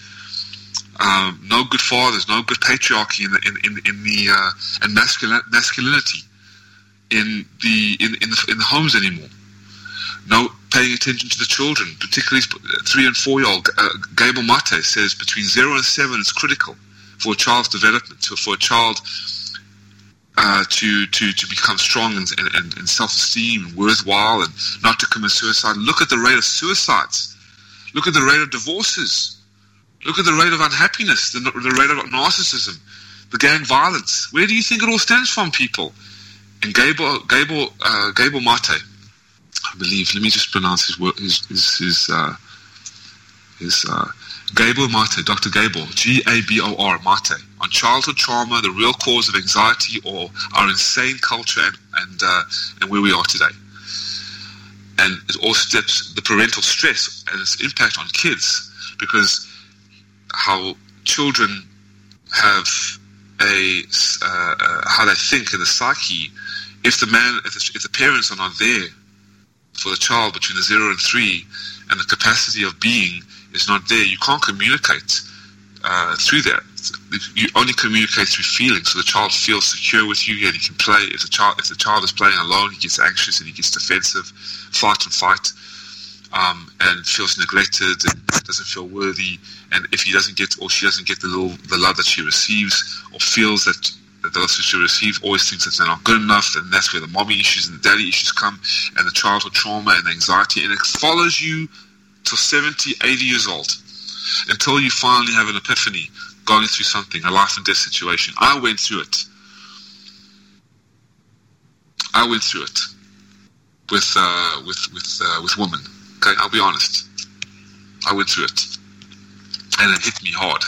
Um, no good fathers, no good patriarchy in the in, in, in the uh, and masculine, masculinity in the in, in the in the homes anymore. No paying attention to the children, particularly three and four year old. Uh, Mate says between zero and seven is critical for a child's development, to, for a child uh, to, to, to become strong and, and, and self-esteem and worthwhile and not to commit suicide. Look at the rate of suicides. Look at the rate of divorces. Look at the rate of unhappiness, the, the rate of narcissism, the gang violence. Where do you think it all stems from, people? And Gabor, Gabor, uh, Mate, I believe, let me just pronounce his, word, his, his, his, uh, his uh, Mate, Dr. Gabor, G-A-B-O-R, Mate, on childhood trauma, the real cause of anxiety or our insane culture and, and, uh, and where we are today. And it all steps the parental stress and its impact on kids because how children have a, uh, uh, how they think in the psyche, if the man, if the, if the parents are not there for the child between the zero and three and the capacity of being is not there, you can't communicate uh, through that. You only communicate through feelings, so the child feels secure with you, and he can play. If the child, if the child is playing alone, he gets anxious and he gets defensive, fight and fight, um, and feels neglected and doesn't feel worthy. And if he doesn't get or she doesn't get the little, the love that she receives, or feels that the love that she receives, always thinks that they're not good enough, and that's where the mommy issues and the daddy issues come, and the childhood trauma and anxiety, and it follows you till 70, 80 years old until you finally have an epiphany going through something, a life and death situation. I went through it. I went through it. with uh, with with uh, with women. Okay, I'll be honest. I went through it, and it hit me hard.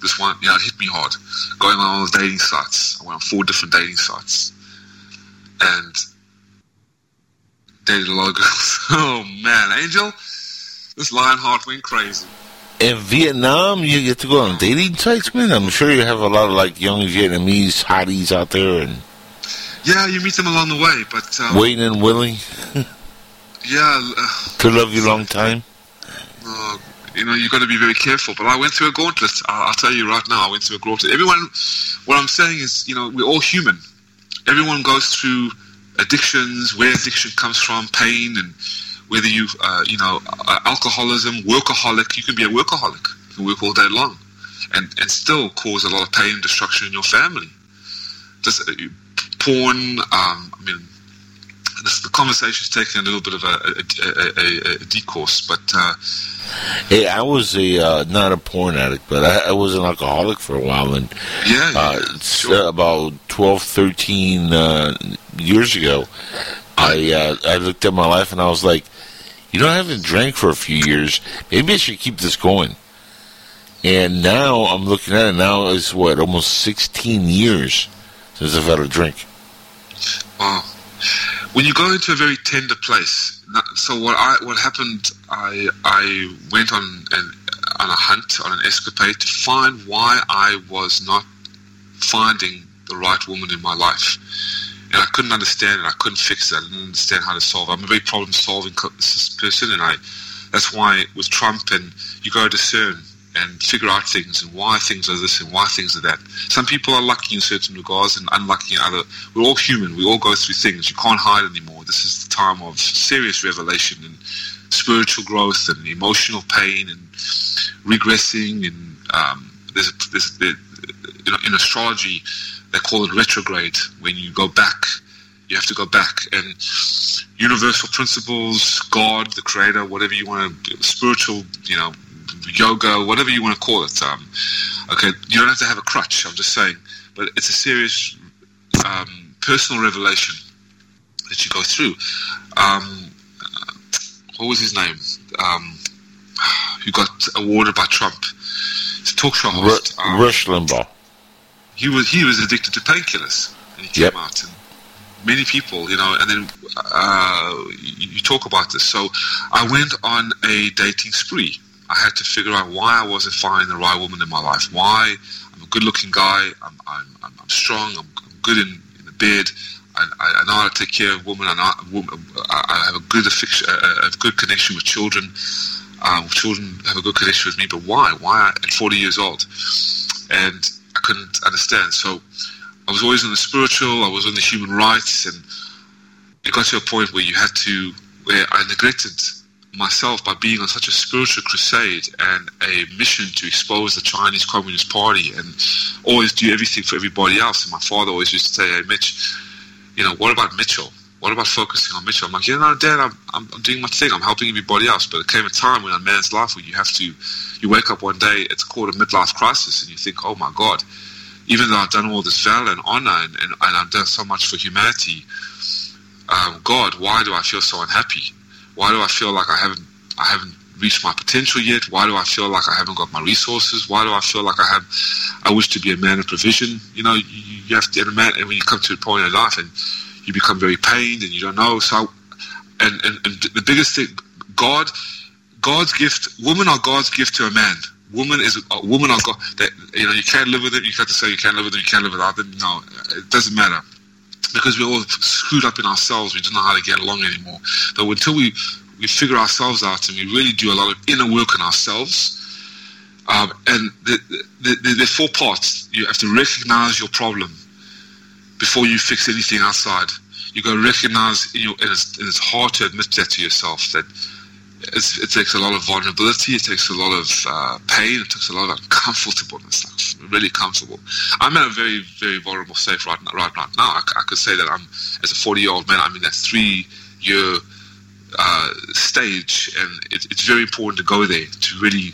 This one, know, it hit me hard. Going on all the dating sites. I went on four different dating sites, and dated a lot of girls. (laughs) Oh man, Angel, this Lionheart went crazy. In Vietnam, you get to go on dating sites, man. I'm sure you have a lot of like young Vietnamese hotties out there and Yeah, you meet them along the way, but um, waiting and willing (laughs) yeah, uh, to love you long time. uh, you know, you've got to be very careful. But I went through a gauntlet. I'll, I'll tell you right now, I went through a gauntlet. Everyone, what I'm saying is, you know, we're all human. Everyone goes through addictions, where addiction comes from, pain, and whether you, uh, you know, uh, alcoholism, workaholic. You can be a workaholic. You can work all day long, and and still cause a lot of pain and destruction in your family. Just uh, porn. Um, I mean, this, the conversation's taking a little bit of a, a, a, a, a decourse, but. Uh, Hey, I was a uh, not a porn addict, but I, I was an alcoholic for a while, and Yeah, yeah, uh, sure. uh, about 12, 13 uh, years ago, I uh, I looked at my life and I was like, you know, I haven't drank for a few years. Maybe I should keep this going. And now I'm looking at it. Now it's what almost 16 years since I've had a drink. Wow. When you go into a very tender place, so what I what happened? I I went on an on a hunt on an escapade to find why I was not finding the right woman in my life, and I couldn't understand it. I couldn't fix it. I didn't understand how to solve. I'm a very problem solving person, and I that's why with Trump and you to discern and figure out things and why things are this and why things are that. Some people are lucky in certain regards and unlucky in other. We're all human. We all go through things. You can't hide anymore. This is the time of serious revelation and spiritual growth and emotional pain and regressing. And um, there's, there's there, you know, in astrology they call it retrograde. When you go back, you have to go back and universal principles, God, the Creator, whatever you want to, spiritual, you know, yoga, whatever you want to call it. Um, okay, you don't have to have a crutch. I'm just saying, but it's a serious um, personal revelation that you go through. Um, what was his name? Um, who got awarded by Trump? He's a talk show host. Um, Rush Limbaugh. he was he was addicted to painkillers, and he came Yep. out. And many people, you know, and then uh, you, you talk about this. So I went on a dating spree. I had to figure out why I wasn't finding the right woman in my life. Why I'm a good-looking guy. I'm I'm, I'm, strong. I'm, I'm good in, in the bed. I, I know how to take care of women. I, know, I have a good affection, a, a good connection with children. Um, children have a good connection with me, but why? Why at 40 years old? And I couldn't understand. So I was always on the spiritual, I was on the human rights, and it got to a point where you had to, where I neglected myself by being on such a spiritual crusade and a mission to expose the Chinese Communist Party and always do everything for everybody else. And my father always used to say, hey, Mitch, you know, what about Mitchell? What about focusing on Mitchell? I'm like, you know, Dad, I'm, I'm, I'm doing my thing. I'm helping everybody else. But there came a time in a man's life where you have to, you wake up one day, it's called a midlife crisis, and you think, oh my God, even though I've done all this valor and honor and, and, and I've done so much for humanity, um, God, why do I feel so unhappy? Why do I feel like I haven't, I haven't reached my potential yet? Why do I feel like I haven't got my resources? Why do I feel like I have, I wish to be a man of provision? You know, you, you have to, and a man, and when you come to a point in life and you become very pained and you don't know. So, and, and, and the biggest thing, God, God's gift, women are God's gift to a man. Woman is uh, a woman are God. That you know, you can't live with it. You got to say you can't live with them. You can't live without them. No, it doesn't matter because we're all screwed up in ourselves. We don't know how to get along anymore. But until we we figure ourselves out and we really do a lot of inner work on ourselves, um, and the, the, the, there's four parts. You have to recognize your problem before you fix anything outside. You've got to recognize, in your, and, it's, and it's hard to admit that to yourself that it takes a lot of vulnerability, it takes a lot of uh, pain, it takes a lot of uncomfortableness. Really comfortable. I'm in a very, very vulnerable state right. Right, right now, I, I could say that I'm, as a 40 year old man, I'm in that three year uh, stage, and it, it's very important to go there to really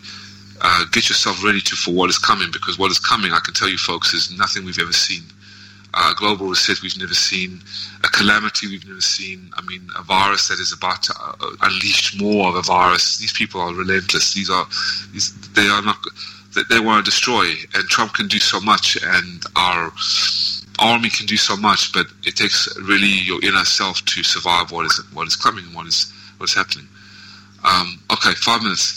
uh, get yourself ready to for what is coming. Because what is coming, I can tell you, folks, is nothing we've ever seen. A global reset we've never seen, a calamity we've never seen. I mean, a virus that is about to uh, unleash more of a virus. These people are relentless. These are, these, they are not, they, they want to destroy. And Trump can do so much, and our army can do so much, but it takes really your inner self to survive what is what is coming what is what is happening. Um, okay, five minutes.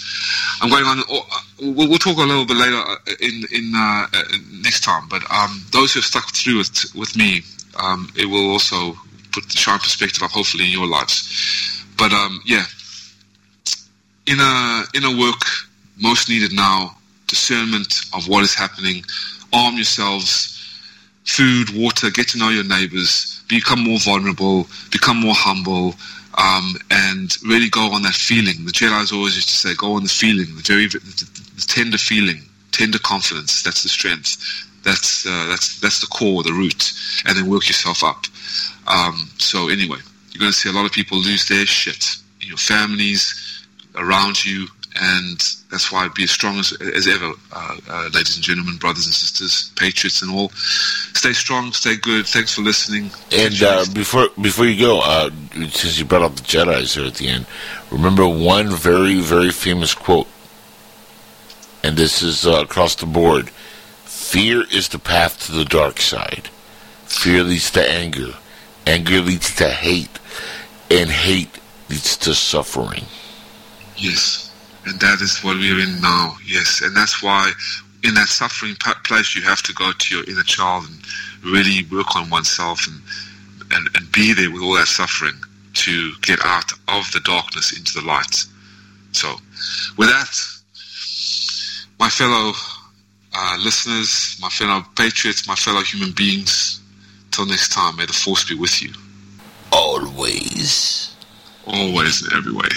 I'm going on. uh, We'll, we'll talk a little bit later uh, in in uh, uh, next time. But um, those who have stuck through it with me, um, it will also put the sharp perspective up, hopefully, in your lives. But um, yeah, inner inner work most needed now. Discernment of what is happening. Arm yourselves. Food, water. Get to know your neighbors. Become more vulnerable. Become more humble um, and really go on that feeling. The Jedi's always used to say, go on the feeling, the very the, the tender feeling, tender confidence. That's the strength. That's uh, that's that's the core, the root, and then work yourself up. Um, so anyway, you're going to see a lot of people lose their shit in your families, around you, and that's why be as strong as, as ever, uh, uh, ladies and gentlemen, brothers and sisters, patriots and all. Stay strong, stay good. Thanks for listening. And uh, before before you go, uh, since you brought up the Jedi's there at the end, remember one very very famous quote, and this is uh, across the board: "Fear is the path to the dark side. Fear leads to anger. Anger leads to hate, and hate leads to suffering." Yes, and that is what we're in now. Yes, and that's why in that suffering place you have to go to your inner child and really work on oneself and, and, and be there with all that suffering to get out of the darkness into the light. So, with that, my fellow uh, listeners, my fellow patriots, my fellow human beings, till next time, may the force be with you. Always. Always in every way.